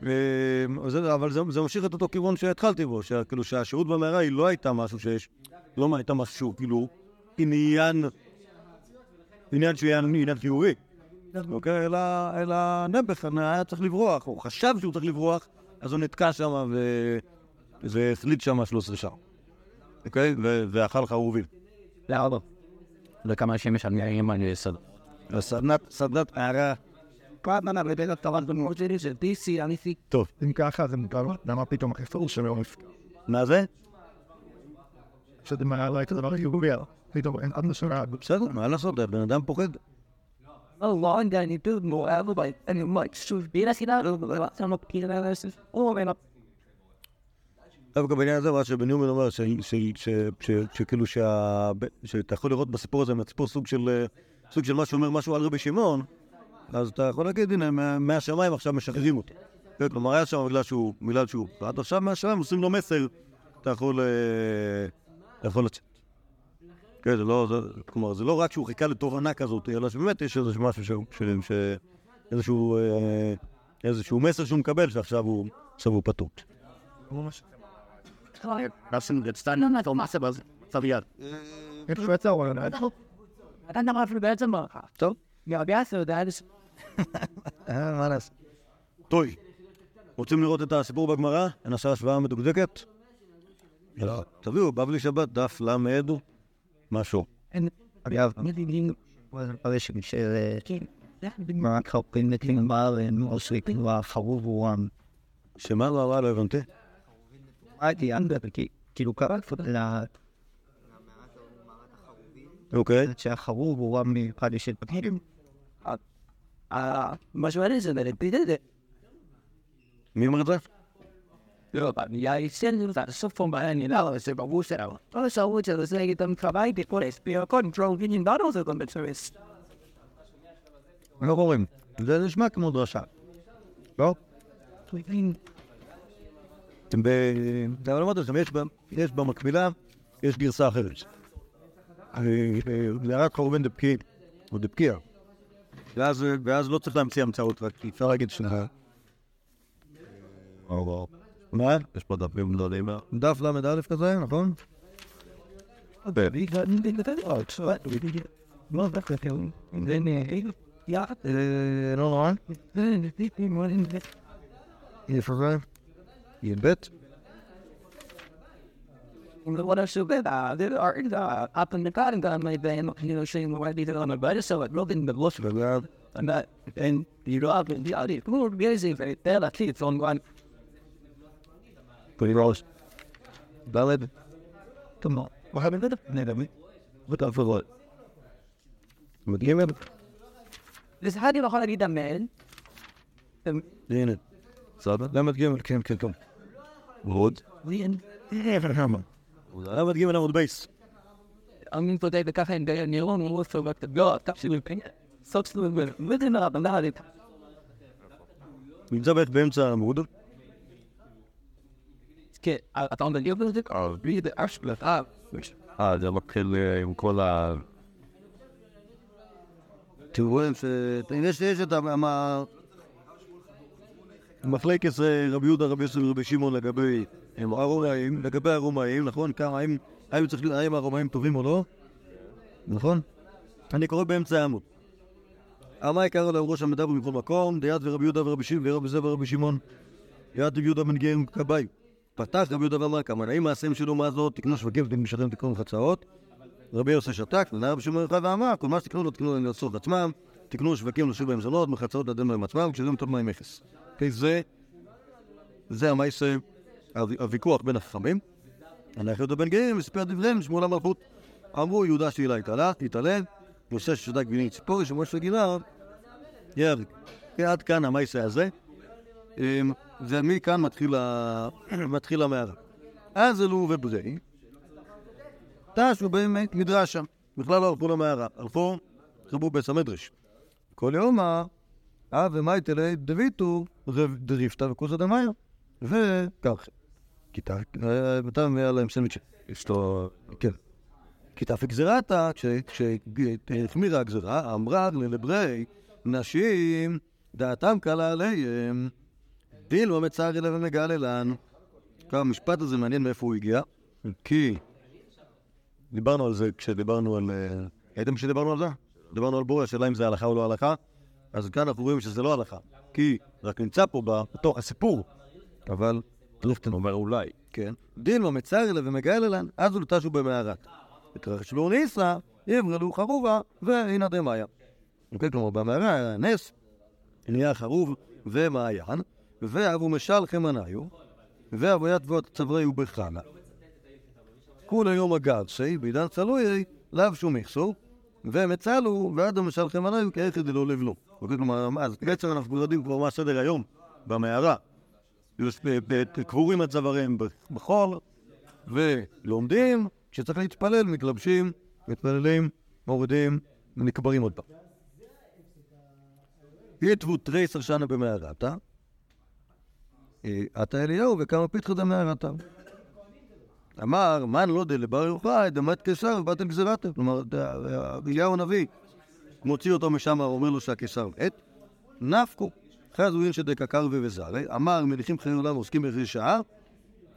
אה, אבל זה, זה ממשיך את אותו כיוון שהתחלתי בו, שכאילו שהשהות במערה היא לא הייתה משהו שיש, לא הייתה משהו שהוא כאילו עניין, עניין שהוא עניין, חיובי, אוקיי? אלא, נעבך היה צריך לברוח, הוא חשב שהוא צריך לברוח, אז הוא נתקע שם. והחליט שם 13 שעה, אוקיי? ואכל חרובים. לארבע. וכמה על מיירים אני אסד. סדנת, סדנת הערה, פעם אני בבית התורה במות שלי של DC, אני פי... טוב, אם ככה זה מותר, למה פתאום החיפור שלו נפגע? מה זה? שזה מעלה את הדבר חיובי עליו. פתאום אין עד לשרה. בסדר, מה לעשות, הבן אדם פוחד. Oh, long down you do more by any much so be that you know of the analysis. Oh, man. דווקא בעניין הזה, מה שבן יומן אומר, שכאילו שאתה יכול לראות בסיפור הזה, מהסיפור סוג של סוג של מה שאומר משהו על רבי שמעון, אז אתה יכול להגיד, הנה, מה- מהשמיים עכשיו משחררים אותו. כן, כלומר, היה שם בגלל שהוא, בגלל שהוא, ועד עכשיו מהשמיים עושים לו מסר, אתה יכול, אה, לצאת. כן, זה לא, כלומר, זה לא רק שהוא חיכה לתובנה כזאת, אלא שבאמת יש איזשהו משהו שהוא, איזשהו, אה, איזשהו מסר שהוא מקבל, שעכשיו הוא, עכשיו הוא פתור. נאסן גדסטן, נאסן מסה בזה. סביאד. יש לו יצא או לא? אתה נראה אפילו בעצם מה. טוב. מהביאס יודע, אה, מה לעשות? טוי. רוצים לראות את הסיפור בגמרא? נעשה השוואה מדוקדקת? לא. תביאו, בבלי שבת, דף ל' משהו. אביב. הרשם של מה קרפים לקלמר ומוסרי כבר חרוב וואם. שמה לא אמרה? לא הבנתי. הייתי אנדר, כאילו קרא ל... אוקיי. שהחרוב הוא וואם מיוחד של פקידים. משהו על זה. מי אומר את זה? לא, אני אסן את הסוף בעין, לא, זה ברור שלו. לא סעו את זה, גם קבעי בכל הספיר, קונטרול, גינים, לא זה גם בצוריס. לא קוראים. זה נשמע כמו דרשה. לא? ב... אבל אמרתי לכם, יש במקבילה, יש גרסה אחרת. אה, אה, זה רק חורבן דפקי, או דפקיה. ואז ואז לא צריך להמציא המצאות, רק אפשר להגיד ש... מה? יש פה דפים גדולים. דף ל"א כזה, נכון? אה, לא נורא. איפה זה? ينبت تمام and that and you know I've been the idea more amazing for it there that it's on one pretty rose بلد تمام وحمل هذا ندمي بتفضل متجمد بس هذه مخالة جدا مال زين صادق لما تجمل كم كم كم ל"ג, כן, כן, כן. עוד? Then, ל"ג עמוד בייס. The cafe and day, and you won't know so what the God, absolutely, substitute with within up and that it. נמצא בערך באמצע העמוד. Found the little bit of read the arshlet up, which אה, זה מתחיל אה, עם כל ה... תראו. יש את המ- מחלקת רבי יהודה, רבי יוסף ורבי שמעון לגבי הרומאים, לגבי הרומאים, נכון? כמה, האם האם צריך האם הרומאים טובים או לא? נכון? אני קורא באמצע העמוד. אמה יקרא להם ראש המדבר מכל מקום, דיית ורבי יהודה ורבי שמעון ורבי זה ורבי שמעון. רבי יהודה בן גאל כבאי. פתח רבי יהודה ואמר כמה נעים מעשיהם שלו מה זאת, תקנו שווקים ותקנו משלם תקנו חצאות. רבי יוסף שתק, ונער בשומר אחד ואמר, כל מה שתקנו לו תקנו להם לעשות עצמם, תקנו שווקים לשוב בהם זונות, מחצאות לדן בהם עצמם, כשזה מתון מים מכס. אוקיי, זה, זה המעשה, הוויכוח- הוויכוח בין החכמים. אנחנו יהודה בן גאים, וסיפר דבריהם, שמואל המלכות. אמרו יהודה שאלה התעלה, התעלל, יוסף ששתק ביני ציפורי, שמשה גילה, יהרג. כן, עד כאן המעשה הזה. אמ, ומכאן מתחיל המערה. אז אלו וברי, טשו באמת מדרשה. בכלל לא הלכו למערה, הלכו, חרבו בית המדרש. כל יום אה ומייטלי דביטו דריפתא וכוסא דמאיה. וכך. כיתה, ואתה מביא להם סנדוויץ'. יש לו... כן. כיתה וגזירתה, כשהחמירה הגזירה, אמרה ללברי נשים, דעתם קלה עליהם, דילו מצער אליו ומגל אלן. עכשיו, המשפט הזה מעניין מאיפה הוא הגיע, כי דיברנו על זה כשדיברנו על... אה, הייתם כשדיברנו על זה? דיברנו על בורא, השאלה אם זה הלכה או לא הלכה, אז כאן אנחנו רואים שזה לא הלכה, כי רק נמצא פה בתוך הסיפור, אבל דריפטן אומר אולי, כן, דילמה מצער אליו ומגל אלן, אז הוא תשו במערת. ותרחש לו ניסה, יברלו חרובה, והנה דמיה. אוקיי, כלומר, במערה היה נס, נהיה חרוב ומעיין, ואבו משל חמניו, ואבוית תבואת צבריהו בחנה. כולה יום הגרסי, בעידן צלויי, לבשו מכסו, ומצלו, ועד המשלכם עליו, כאיכד דלא לבלו. אוקיי, כלומר, אז בעצם אנחנו יודעים כבר מה סדר היום במערה. קבורים עד צוואריהם בחול, ולומדים, כשצריך להתפלל, מתלבשים, מתפללים, מורידים, ונקברים עוד פעם. יתבו תריסר שנה במערתה, אה, עתה אליהו וכמה פיתחא דמערתה. אמר, מן לא דלבר יוחאי, דמת קיסר ובטל גזירתה. כלומר, ד- אליהו הנביא מוציא אותו משם, אומר לו שהקיסר מת. נפקו, חזו עיר שדקקר וזרי, אמר, מניחים חיי עולם ועוסקים בחצי שעה,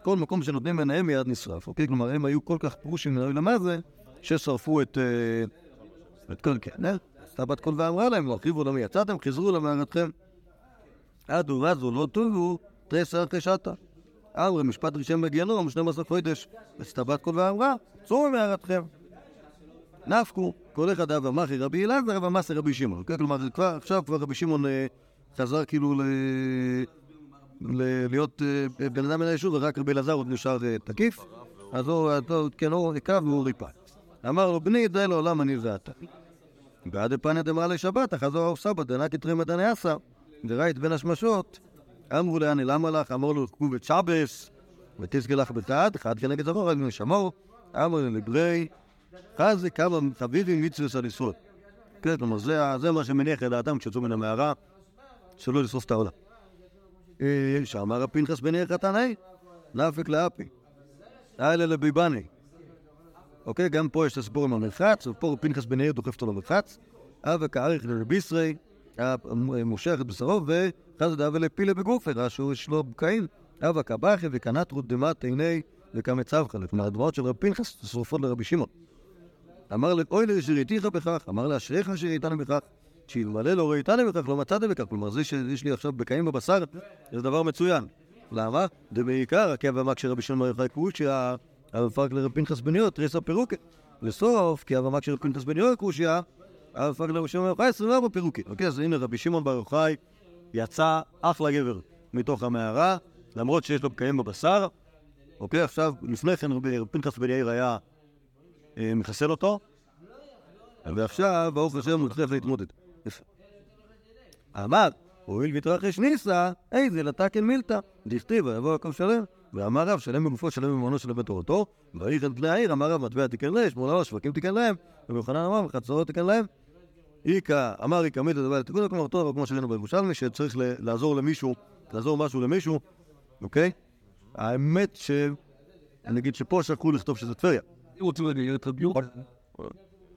כל מקום שנותנים ביניהם מיד נשרף. אוקיי? כלומר, הם היו כל כך פרושים מן מה זה, ששרפו את... אה, את כל כן, עשתה בת קול ואמרה להם, לא אחיבו למי יצאתם, חזרו למערתכם. עדו רזו לא טובו, תריסר חשתה. אמרי משפט ראשון בגיהנום, 12 חודש. עשתה בת קול ואמרה, צאו ממערתכם. נפקו, כל אחד אב אמחי רבי אלעזר ואמסי רבי שמעון. אוקיי? כלומר, עכשיו כבר רבי שמעון אה, חזר כאילו. להיות אה, בן אדם מן היישוב, ורק רבי אלעזר עוד נשאר אה, תקיף. אז הוא, כן, הוא הקרב והוא ריפא. אמר לו, בני די לעולם אני ואתה. בעד דפניה דמעלה שבת, חזור אוף סבא דנא כתרימא דנאסא, דראית בין השמשות, אמרו לאני למה לך, אמר לו את שבס, ותסגל לך בתעד, אחד כנגד זבור, רגל נשמור, אמר לברי, חזי כמה חביבים מצווה סליסות. כן, כלומר, זה, מה שמניח את דעתם כשיצאו מן המערה, שלא לשרוף את העולם. אה, שאמר הפנחס בן ערך התנאי, נפק לאפי, אלה לביבני. אוקיי, גם פה יש את הסיפור עם המרחץ, ופה פנחס בן יאיר דוחף אותו למרחץ. אבא כאריך לרבי ישראל, היה מושך את בשרו, וחז דאבה לפילה ראה שהוא יש לו בקעים. אבא כבכי וקנת רות דמת עיני וקמצבך, כלומר הדמעות של רבי פנחס שרופות לרבי שמעון. אמר לו, אוי לשראיתיך בכך, אמר לה, אשריך שראיתני בכך, שאלמלא לא ראיתני בכך, לא מצאתי בכך. כלומר, זה שיש לי עכשיו בקעים בבשר, זה דבר מצוין. למה? דבעיקר, הכאב המק של רבי שמעון בר יוחאי קושיה, המפרק לרבי פנחס בן יהודה, תריסר פירוקה. לסוף, כי המק של רבי פנחס בן יהודה קושיה, המפרק לרבי שמעון בר יוחאי 24 פירוקה. אוקיי, אז הנה רבי שמעון בר יוחאי יצא אחלה גבר מתוך המערה, למרות שיש לו בקעים בבשר. אוקיי, עכשיו, לפני כן רבי פנחס בן יאיר היה אה, מחסל אותו, ועכשיו, ברוך השם, הוא הצליח להתמודד. אמר, הואיל ויתרחש ניסה, איזה לתקן מילתא, דכתיב, ויבוא הכל שלם. ואמר רב, שלם בגופו, שלם במעונו, שלם בתורתו. ויחד פני העיר, אמר רב, מטבע תיקן להם, שמונה שווקים תיקן להם, וביוחנן אמר, וחצרות תיקן להם. איכא, אמר איכא מיתא דבעי לתיקון, כלומר אותו דבר כמו שראינו בירושלמי, שצריך לעזור למישהו, לעזור משהו למישהו, אוקיי? האמת ש... אני אגיד שפה שכחו לכתוב שזה טבריה.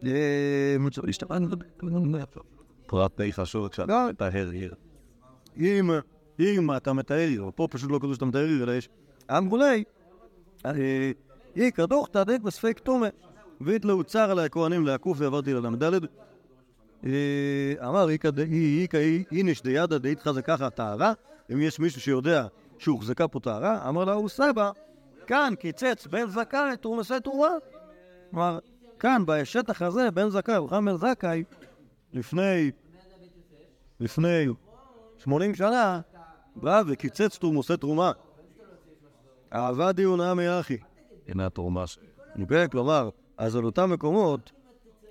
אה, פרט די חשוב כשאתה לא. מטהר עיר. אם, אם אתה מתאר עיר, פה פשוט לא כתוב שאתה מתאר עיר, אלא יש אמבולי, איכא דוכתא דק בספק תומה, ויתלו צר על הכהנים לעקוף ועברתי לל"ד. אמר איכא איניש דידא דאית חזקה טהרה, אם יש מישהו שיודע שהוחזקה פה טהרה, אמר לה הוא סבא, כאן קיצץ בן זכאי תרומסי תרומה. כלומר, כאן בשטח הזה בן זכאי וחמר זכאי, לפני, לפני 80 שנה, בא וקיצץ תרומוסי תרומה. אהבה דיונה מאחי. הנה התרומה ש... אוקיי? כלומר, אז על אותם מקומות,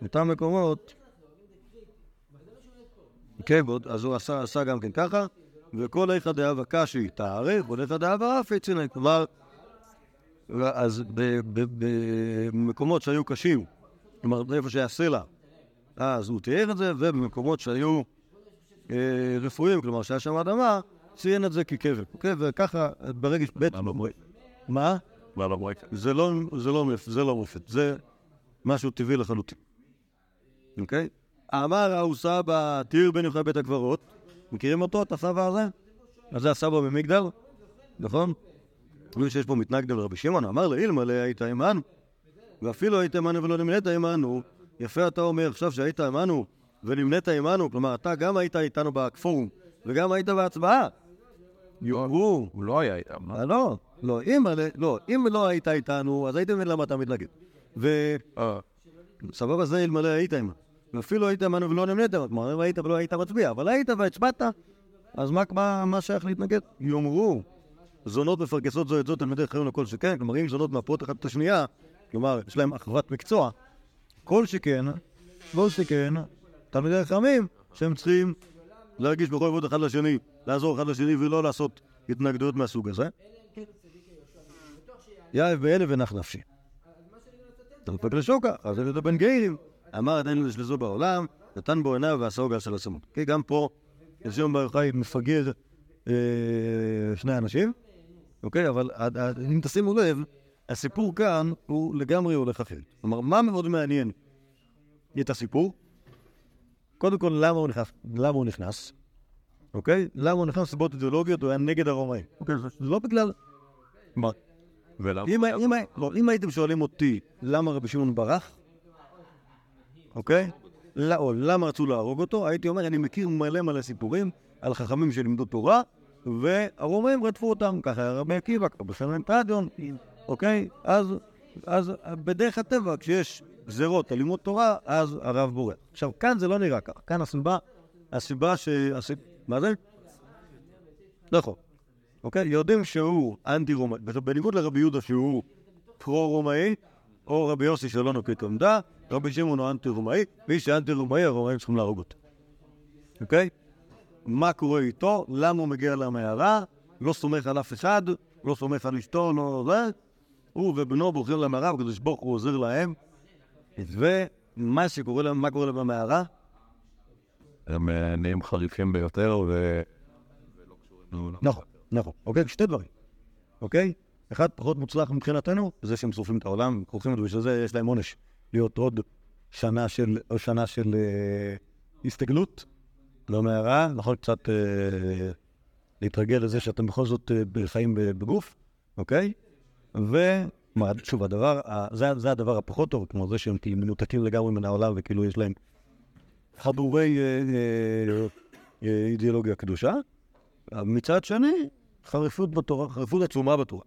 אותם מקומות, כן, ועוד- אז הוא עשה, עשה גם כן ככה, וכל איכא דאבה קשי תארך, וכל איכא דאבה אף יצינק. כלומר, אז במקומות שהיו קשים, כלומר, איפה שהיה סלע, אז הוא תיאר את זה, ובמקומות שהיו אה, רפואיים, כלומר, שהיה שם אדמה, ציין את זה אוקיי? וככה, ברגע ש... מה לא לא לא, לא זה לא מופת, זה משהו טבעי לחלוטין. אוקיי? אמר ההוא סבא, תיר בן יוחאי בית הקברות. מכירים אותו, את הסבא הזה? אז זה הסבא ממגדל, נכון? אומרים שיש פה מתנגד לרבי שמעון, אמר לאילמלא היית עמנו, ואפילו היית עמנו ולא נמנית עמנו, יפה אתה אומר עכשיו שהיית עמנו ונמנית עמנו, כלומר אתה גם היית איתנו בפורום וגם היית בהצבעה. יואו, הוא לא היה איתם, אה, לא, לא, אם, לא, אם לא היית איתנו, אז הייתם מבין למה אתה מתנגד. אה, וסבבה זה אלמלא היית עימה. ואפילו היית עמנו ולא נמנית, כלומר, אם היית ולא היית מצביע, אבל היית והצבעת, אז מה, מה, מה שייך להתנגד? יאמרו, זונות מפרכסות זו את זו, תלמידי חיים לכל שכן, כלומר, אם זונות מאפרות אחת את השנייה, כלומר, יש להם אחוות מקצוע, כל שכן, כל שכן, תלמידי חכמים, שהם צריכים להרגיש מחויבות אחד לשני, לעזור אחד לשני ולא לעשות התנגדויות מהסוג הזה. יאהב באלה ונח נפשי. תרפק לשוקה, אז זה בן גאירים. אמר עדיין לשלזו בעולם, נתן בו עיניו ועשה עוגה של עצמות. כי גם פה, יסיום בר יוחאי מפגר אה, שני אנשים, אוקיי? אבל אם תשימו לב, הסיפור כאן הוא לגמרי הולך אחרת. כלומר, מה מאוד מעניין את הסיפור? קודם כל, למה הוא נכנס? למה הוא נכנס? אוקיי? למה הוא נכנס לסיבות אידיאולוגיות? הוא היה נגד הרומאים. אוקיי, זה לא בגלל... מה? ולמה? לא, אם הייתם שואלים אותי למה רבי שמעון ברח, אוקיי? או למה רצו להרוג אותו, הייתי אומר, אני מכיר מלא מלא סיפורים על חכמים שלימדו תורה, והרומאים רדפו אותם, ככה היה רבי עקיבא, ככה בסלמן פרדיון, אוקיי? אז, אז בדרך הטבע, כשיש גזירות על לימוד תורה, אז הרב בורח. עכשיו, כאן זה לא נראה ככה. כאן הסיבה, הסיבה ש... הסיב... מה זה? נכון. אוקיי? יודעים שהוא אנטי-רומאי, בניגוד לרבי יהודה שהוא פרו-רומאי, או רבי יוסי שלא נוקט עמדה, רבי שמעון הוא אנטי-רומאי, מי שאנטי-רומאי, הרומאים צריכים להרוג אותו. אוקיי? מה קורה איתו? למה הוא מגיע למערה? לא סומך על אף אחד, לא סומך על אשתו, לא זה. הוא ובנו בורחים למערה, הקדוש ברוך הוא עוזר להם. ומה שקורה להם, מה קורה להם במערה? הם אה, נהיים חריפים ביותר, ו... נכון, נכון. אוקיי? שתי דברים. אוקיי? אחד פחות מוצלח מבחינתנו, זה שהם שורפים את העולם, כורכים אותו, בשביל זה יש להם עונש להיות עוד שנה של, או שנה של אה, הסתגלות, לא מהרע, נכון? קצת אה, להתרגל לזה שאתם בכל זאת אה, חיים בגוף, אוקיי? ומה, שוב, הדבר, ה- זה, זה הדבר הפחות טוב, כמו זה שהם כאילו מנותקים לגמרי מן העולם, וכאילו יש להם חדורי אה, אה, אה, אידיאולוגיה קדושה. מצד שני, חריפות בתורה, חריפות עצומה בתורה,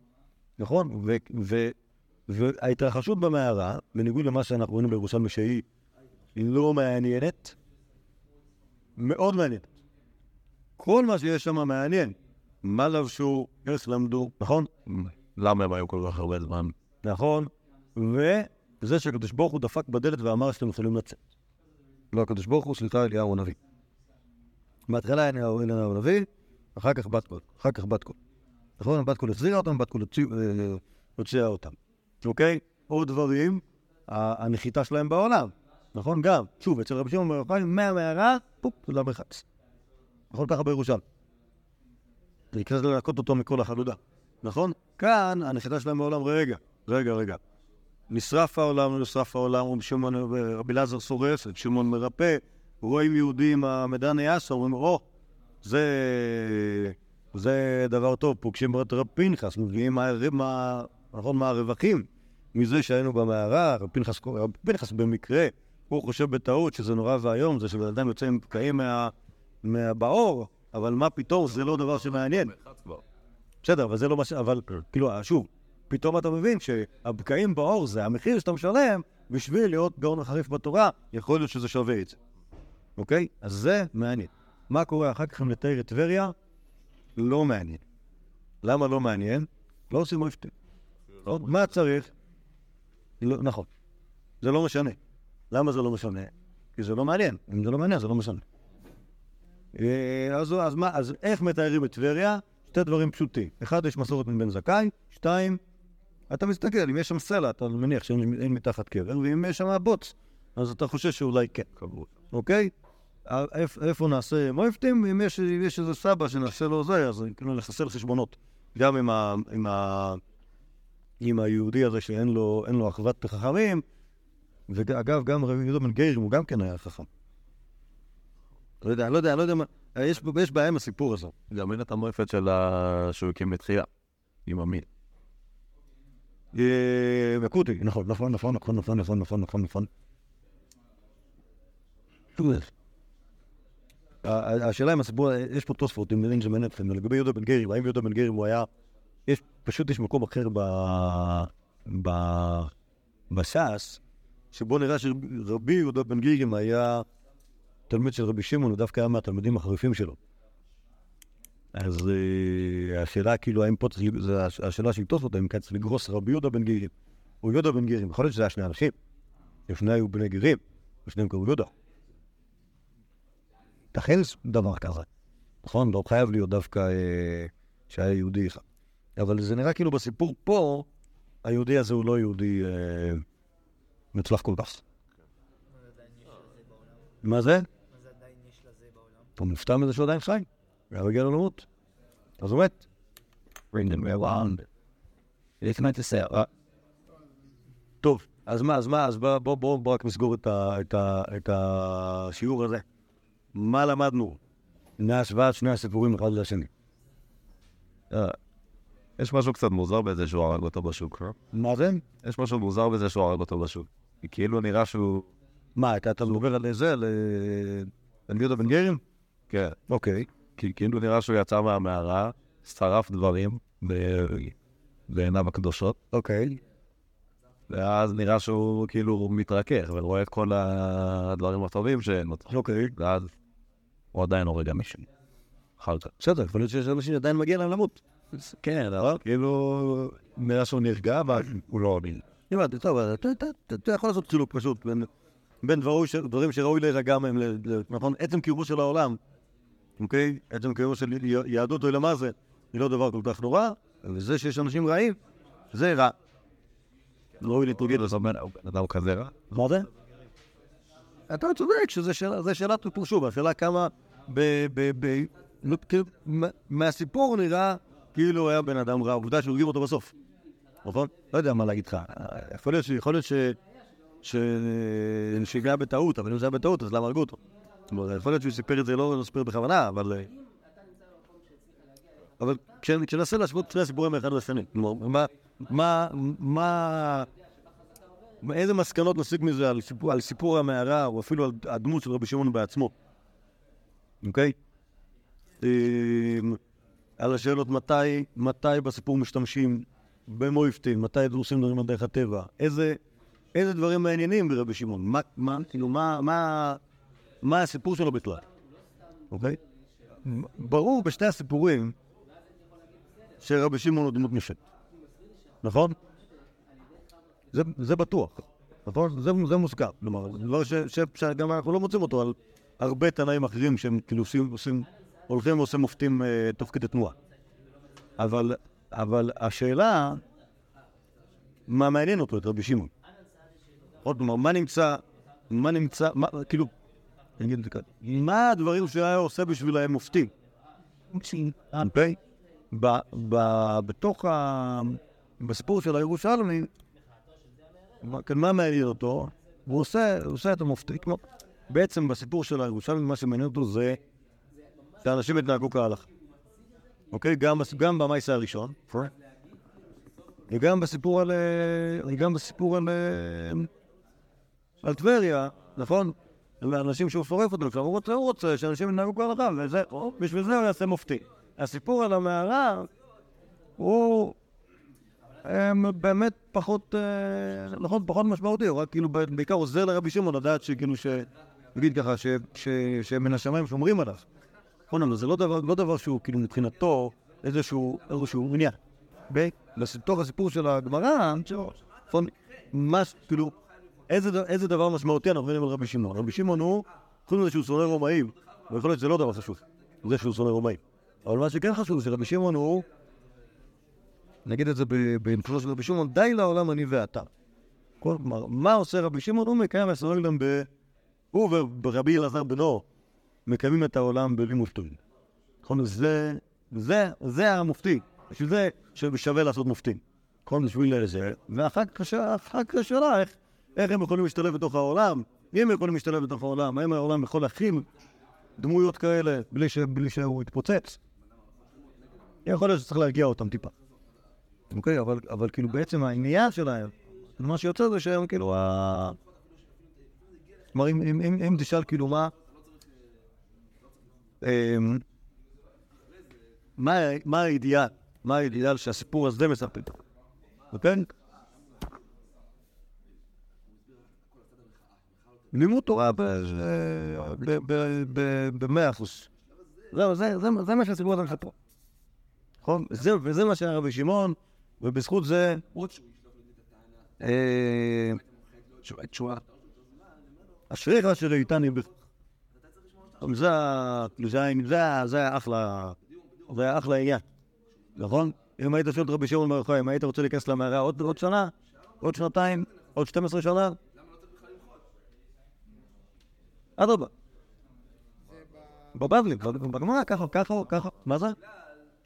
נכון? וההתרחשות במערה, בניגוד למה שאנחנו רואים בירושלמי שהיא היא לא מעניינת, מאוד מעניינת. כל מה שיש שם מעניין. מה לבשו, איך למדו, נכון? למה הם היו כל כך הרבה זמן? נכון. וזה שהקדוש ברוך הוא דפק בדלת ואמר שאתם יכולים לצאת. לא הקדוש ברוך הוא, סליחה, אליהו הנביא. בהתחלה היה אליהו הנביא, אחר כך בת קול. אחר כך בת קול. נכון? בת קול החזירה אותם, בת קול אה, הוציאה אותם. אוקיי? עוד דברים, הנחיתה שלהם בעולם. נכון? גם. שוב, אצל רבי שמעון בר יוחאי, מהמערה, פופ, למרחץ. נכון? ככה בירושלים. זה יקרה לנקות אותו מכל החלודה. נכון? כאן הנחיתה שלהם בעולם, רגע, רגע, רגע. נשרף העולם, נשרף העולם, רבי שמעון, רבי אלעזר שורף, רבי שמעון מרפא, רואים יהודים, המדן יאסו, אומרים, או, זה, זה דבר טוב, פוגשים את רב פנחס, מביאים מה, מה, נכון, מה הרווחים מזה שהיינו במערה, רב פנחס, רב פנחס במקרה, הוא חושב בטעות שזה נורא ואיום, זה שבן אדם יוצא עם פקעים מה, מהבאור, אבל מה פתאום, זה לא דבר שמעניין. בסדר, אבל זה לא מה ש... אבל, כאילו, שוב, פתאום אתה מבין שהבקעים באור זה המחיר שאתה משלם בשביל להיות גאון החריף בתורה, יכול להיות שזה שווה את זה. אוקיי? אז זה מעניין. מה קורה אחר כך אם נתאר את טבריה? לא מעניין. למה לא מעניין? לא עושים מופתים. מה צריך? לא, נכון. זה לא משנה. למה זה לא משנה? כי זה לא מעניין. אם זה לא מעניין, זה לא משנה. אה, אז, אז, מה, אז איך מתארים את טבריה? שתי דברים פשוטים. אחד, יש מסורת מבן זכאי. שתיים, אתה מסתכל, אם יש שם סלע, אתה מניח שאין אין מתחת קבר, ואם יש שם בוץ, אז אתה חושב שאולי כן. אוקיי? איפה נעשה מויפטים? אם יש, איזה סבא שנעשה לו זה, אז כאילו לחסל חשבונות. גם עם, ה, עם, ה, עם היהודי הזה שאין לו, לו אחוות חכמים, ואגב, גם רבי יהודה בן גיירים הוא גם כן היה חכם. לא יודע, לא יודע, לא יודע מה, יש, יש בעיה עם הסיפור הזה. גם אין את המועפת של ה... שהוא הקים בתחילה, עם המין. אה, וקוטי, נכון, נכון, נכון, נכון, נכון, נכון, נכון, נכון, השאלה אם הסיפור, יש פה תוספות, אם מבין שמעניין אתכם, לגבי יהודה בן גרים, האם יהודה בן גרים הוא היה, יש, פשוט יש מקום אחר ב... ב... בש"ס, שבו נראה שרבי יהודה בן גרים היה תלמיד של רבי שמעון, הוא דווקא היה מהתלמידים החריפים שלו. אז אה, השאלה כאילו, האם פה צריך, הש- השאלה של תוספות, האם כאן צריך לגרוס רבי יהודה בן גרים, או יהודה בן גרים, יכול להיות שזה היה שני אנשים, לפני היו בני גרים, ושניהם קראו יהודה. ייתכן דבר כזה. נכון? לא חייב להיות דווקא אה, שהיה יהודי אחד. אבל זה נראה כאילו בסיפור פה, היהודי הזה הוא לא יהודי אה, מוצלח כל כך. מה זה? אתה מופתע מזה שהוא עדיין חי? הוא היה מגיע לו למות. אז הוא מת. טוב, אז מה, אז מה, אז בוא, בוא, בוא, בוא רק נסגור את השיעור הזה. מה למדנו מהשוואת שני הסיפורים אחד לשני? אה, יש משהו קצת מוזר בזה שהוא הרג אותו בשוק, לא? מה זה? יש משהו מוזר בזה שהוא הרג אותו בשוק. כי כאילו נראה שהוא... מה, אתה, מדבר על זה, על אה, על יהודה בן גרים? כן. אוקיי. כי כאילו נראה שהוא יצא מהמערה, שרף דברים בעיניו הקדושות, אוקיי. ואז נראה שהוא כאילו מתרכך ורואה את כל הדברים הטובים לו. אוקיי. ואז הוא עדיין הורג אנשים. אחר כך. בסדר, יכול להיות שיש אנשים שעדיין מגיע להם למות. כן, אבל כאילו נראה שהוא נרגע, אבל הוא לא עונה. הבנתי, טוב, אתה- יכול לעשות חילוק פשוט בין- דברים שראוי להירגע מהם, נכון? עצם קיומו של העולם, אוקיי? עצם קיומו של יהדות אוי למה זה, היא לא דבר כל כך נורא, וזה שיש אנשים רעים, זה רע. ראוי הוא בן אדם כזה רע? מה זה? אתה צודק שזה שאלה, שאלת שוב, השאלה כמה, נו, כאילו, מה- מהסיפור נראה כאילו היה בן אדם רע, עובדה שהורגים אותו בסוף, נכון? לא יודע מה להגיד לך, יכול להיות, ש- יכול להיות בטעות, אבל אם זה היה בטעות, אז למה הרגו אותו? יכול להיות שהוא סיפר את זה, לא סיפר בכוונה, אבל... אבל כש- כשננסה להשוות שני הסיפורים האחד לשני, כלומר, מה... מה... איזה מסקנות נסיק מזה על סיפור, על סיפור המערה, או אפילו על הדמות של רבי שמעון בעצמו, אוקיי? אמ, על השאלות מתי, מתי בסיפור משתמשים במויפטים, מתי דורסים דברים על דרך הטבע, איזה, איזה דברים מעניינים ברבי שמעון, מה, מה, כאילו, מה, מה, מה הסיפור שלו בכלל, אוקיי? ברור בשתי הסיפורים שרבי שמעון הוא דמות נשק, נכון? זה, זה בטוח, נכון? זה, זה מוסכם. כלומר, זה דבר ש, ש, שגם אנחנו לא מוצאים אותו על הרבה תנאים אחרים שהם כאילו עושים, עושים הולכים ועושים מופתים אה, תוך כדי תנועה. אבל, אבל השאלה, מה מעניין אותו, את רבי שמעון? עוד כלומר, מה נמצא, מה נמצא, מה, כאילו, אני אגיד את זה ככה, מה הדברים שהיה עושה בשבילהם מופתים? אוקיי? ב- ב- בתוך ה... בסיפור של הירושלמי, מה, כן, מעניין אותו? הוא עושה, את המופתי. בעצם בסיפור של הירושלמי, מה שמעניין אותו זה שאנשים התנהגו כהלכה. אוקיי? גם, גם במייסה הראשון, וגם בסיפור על... אה, גם בסיפור על... אה, על טבריה, נכון? לאנשים שהוא שורף עכשיו הוא רוצה, הוא רוצה שאנשים ינהגו כהלכה, וזה, בשביל זה הוא יעשה מופתי. הסיפור על המערה הוא באמת פחות, אה, נכון, פחות משמעותי, הוא רק כאילו בעיקר עוזר לרבי שמעון לדעת שכאילו ש... נגיד ככה, ש- ש- שמן השמיים שומרים עליו. נכון, אבל זה לא דבר, לא שהוא כאילו מבחינתו איזשהו, עניין. בתוך הסיפור של הגמרא, נכון, מה, כאילו, איזה, דבר משמעותי אנחנו מבינים על רבי שמעון? רבי שמעון הוא, חוץ מזה שהוא שונא רומאים, ויכול להיות שזה לא דבר חשוב, זה שהוא שונא רומאים. אבל מה שכן חשוב, שרבי שמעון הוא, נגיד את זה במפורש של רבי שמעון, די לעולם אני ואתה. כל- כלומר, מה עושה רבי שמעון? הוא מקיים העולם ב... הוא ורבי אלעזר בנו מקיימים את העולם בלימוד טובים. נכון? זה, זה, זה המופתי. בשביל זה שווה לעשות מופתים. נכון? בשביל זה. ואחר כך השאלה- איך, איך הם יכולים להשתלב בתוך העולם, אם הם יכולים להשתלב בתוך העולם, האם העולם יכול להכיל דמויות כאלה בלי, ש, בלי שהוא יתפוצץ? יכול להיות שצריך להרגיע אותם טיפה. אוקיי, אבל, אבל כאילו בעצם העניין שלהם, מה שיוצא זה שהם כאילו ה... כלומר, אם, אם, אם, אם תשאל כאילו מה... אמ, מה, מה האידיאל? מה האידיאל שהסיפור הזה מספר? אוקיי? לימוד תורה במאה אחוז. זהו, זה, מה שהסיפור הזה מספר. נכון? זה, וזה מה שהיה רבי שמעון, ובזכות זה... אה, אשריך אשר איתני בך. זה אחלה, זה היה אחלה עניין, נכון? אם היית שואל את רבי שמעון בר יוחאי, אם היית רוצה להיכנס למערה עוד עוד שנה, עוד שנתיים, עוד 12 שנה? אדרבה. בבבלי, בגמרא, ככה, ככה, ככה, מה זה?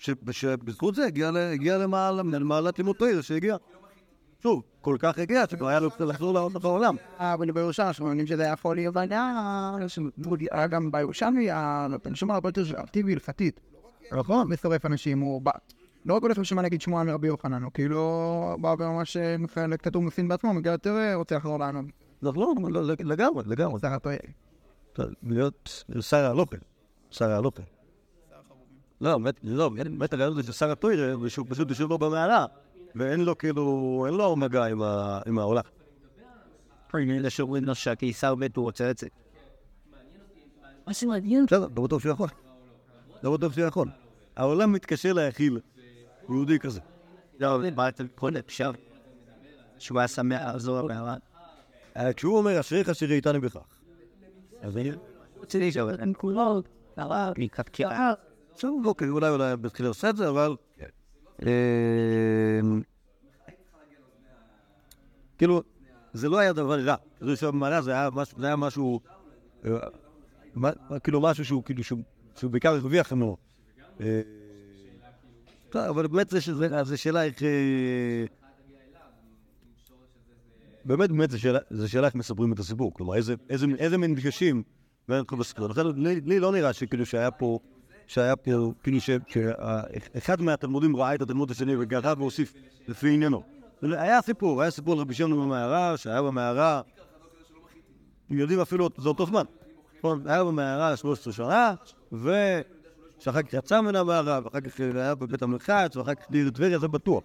ש- שבזכות זה הגיע למעלת לימוד תויר שהגיע. שוב, כל כך הגיע שכבר היה לו קצת לחזור לעוד העולם. אבל בירושלים אנחנו מאמינים שזה יכול להיות היה היה גם בירושלמי, שמע הרבה יותר אקטיבי הלכתית. נכון? מצרף אנשים, הוא בא. לא רק הולך לשמוע נגיד שמוע מרבי יוחנן, הוא כאילו בא וממש מחלק כתוב מפין בעצמו, מגיע יותר אה, רוצה לחזור לענות. לא, לא, לא, לגמרי, לגמרי. סך הכל. להיות שר הלופן, שר הלופן. לא, באמת, לא, באמת הרעיון הזה של שר הטוירה, זה שהוא פשוט יושב לו במעלה, ואין לו כאילו, אין לו מגע עם העולם. אלה שאומרים לו שהקיסר מת, הוא רוצה את זה. מה זה מעניין? בסדר, לא בטוח שהוא יכול. לא בטוח שהוא יכול. העולם מתקשה להכיל יהודי כזה. לא, מה אתה קורא אפשר? שהוא היה שמח לחזור למערה. אה, כשהוא אומר, אשריך אשר איתני בכך. אז אני... רוצה לשאול, הם כולו, הרב, קירה. בסדר, אוקיי, אולי אולי בתחילה עושה את זה, אבל... אמ, כאילו, זה לא היה דבר רע. זה זה היה משהו. אה, כאילו משהו שהוא כאילו, שהוא- בעיקר הרוויח ממנו. אה, אבל באמת זה שאלה איך... אה, באמת, באמת, זו שאלה- איך מספרים את הסיפור. כלומר, איזה- מין דגשים. לכן לי לא נראה שכאילו שהיה פה, שהיה פה, כאילו שאחד מהתלמודים ראה את התלמוד השני וגרע והוסיף לפי עניינו. היה סיפור, היה סיפור על רבי שמעון במערה, שהיה במערה, הם יודעים אפילו, זה אותו זמן. נכון? היה במערה 13 שנה, ושאחר כך יצא מן המערה, ואחר כך היה בבית המרחץ, ואחר כך לעיר טבריה, זה בטוח.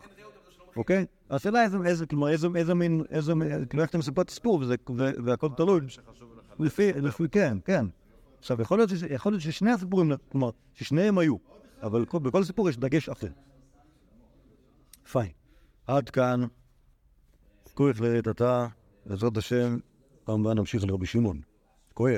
אוקיי? השאלה איזה, איזה, כלומר, איזה, מין, איזה, מין- כאילו, איך אתה מספר את הסיפור, והכל תלוי. לפי, כן, כן. עכשיו, יכול להיות, ש- יכול להיות ששני הסיפורים, כלומר, ששניהם היו, אבל כל, בכל סיפור יש דגש אחר. פיין. עד כאן, כוח לעת עתה, בעזרת השם, פעם הבאה נמשיך לרבי שמעון. כואב.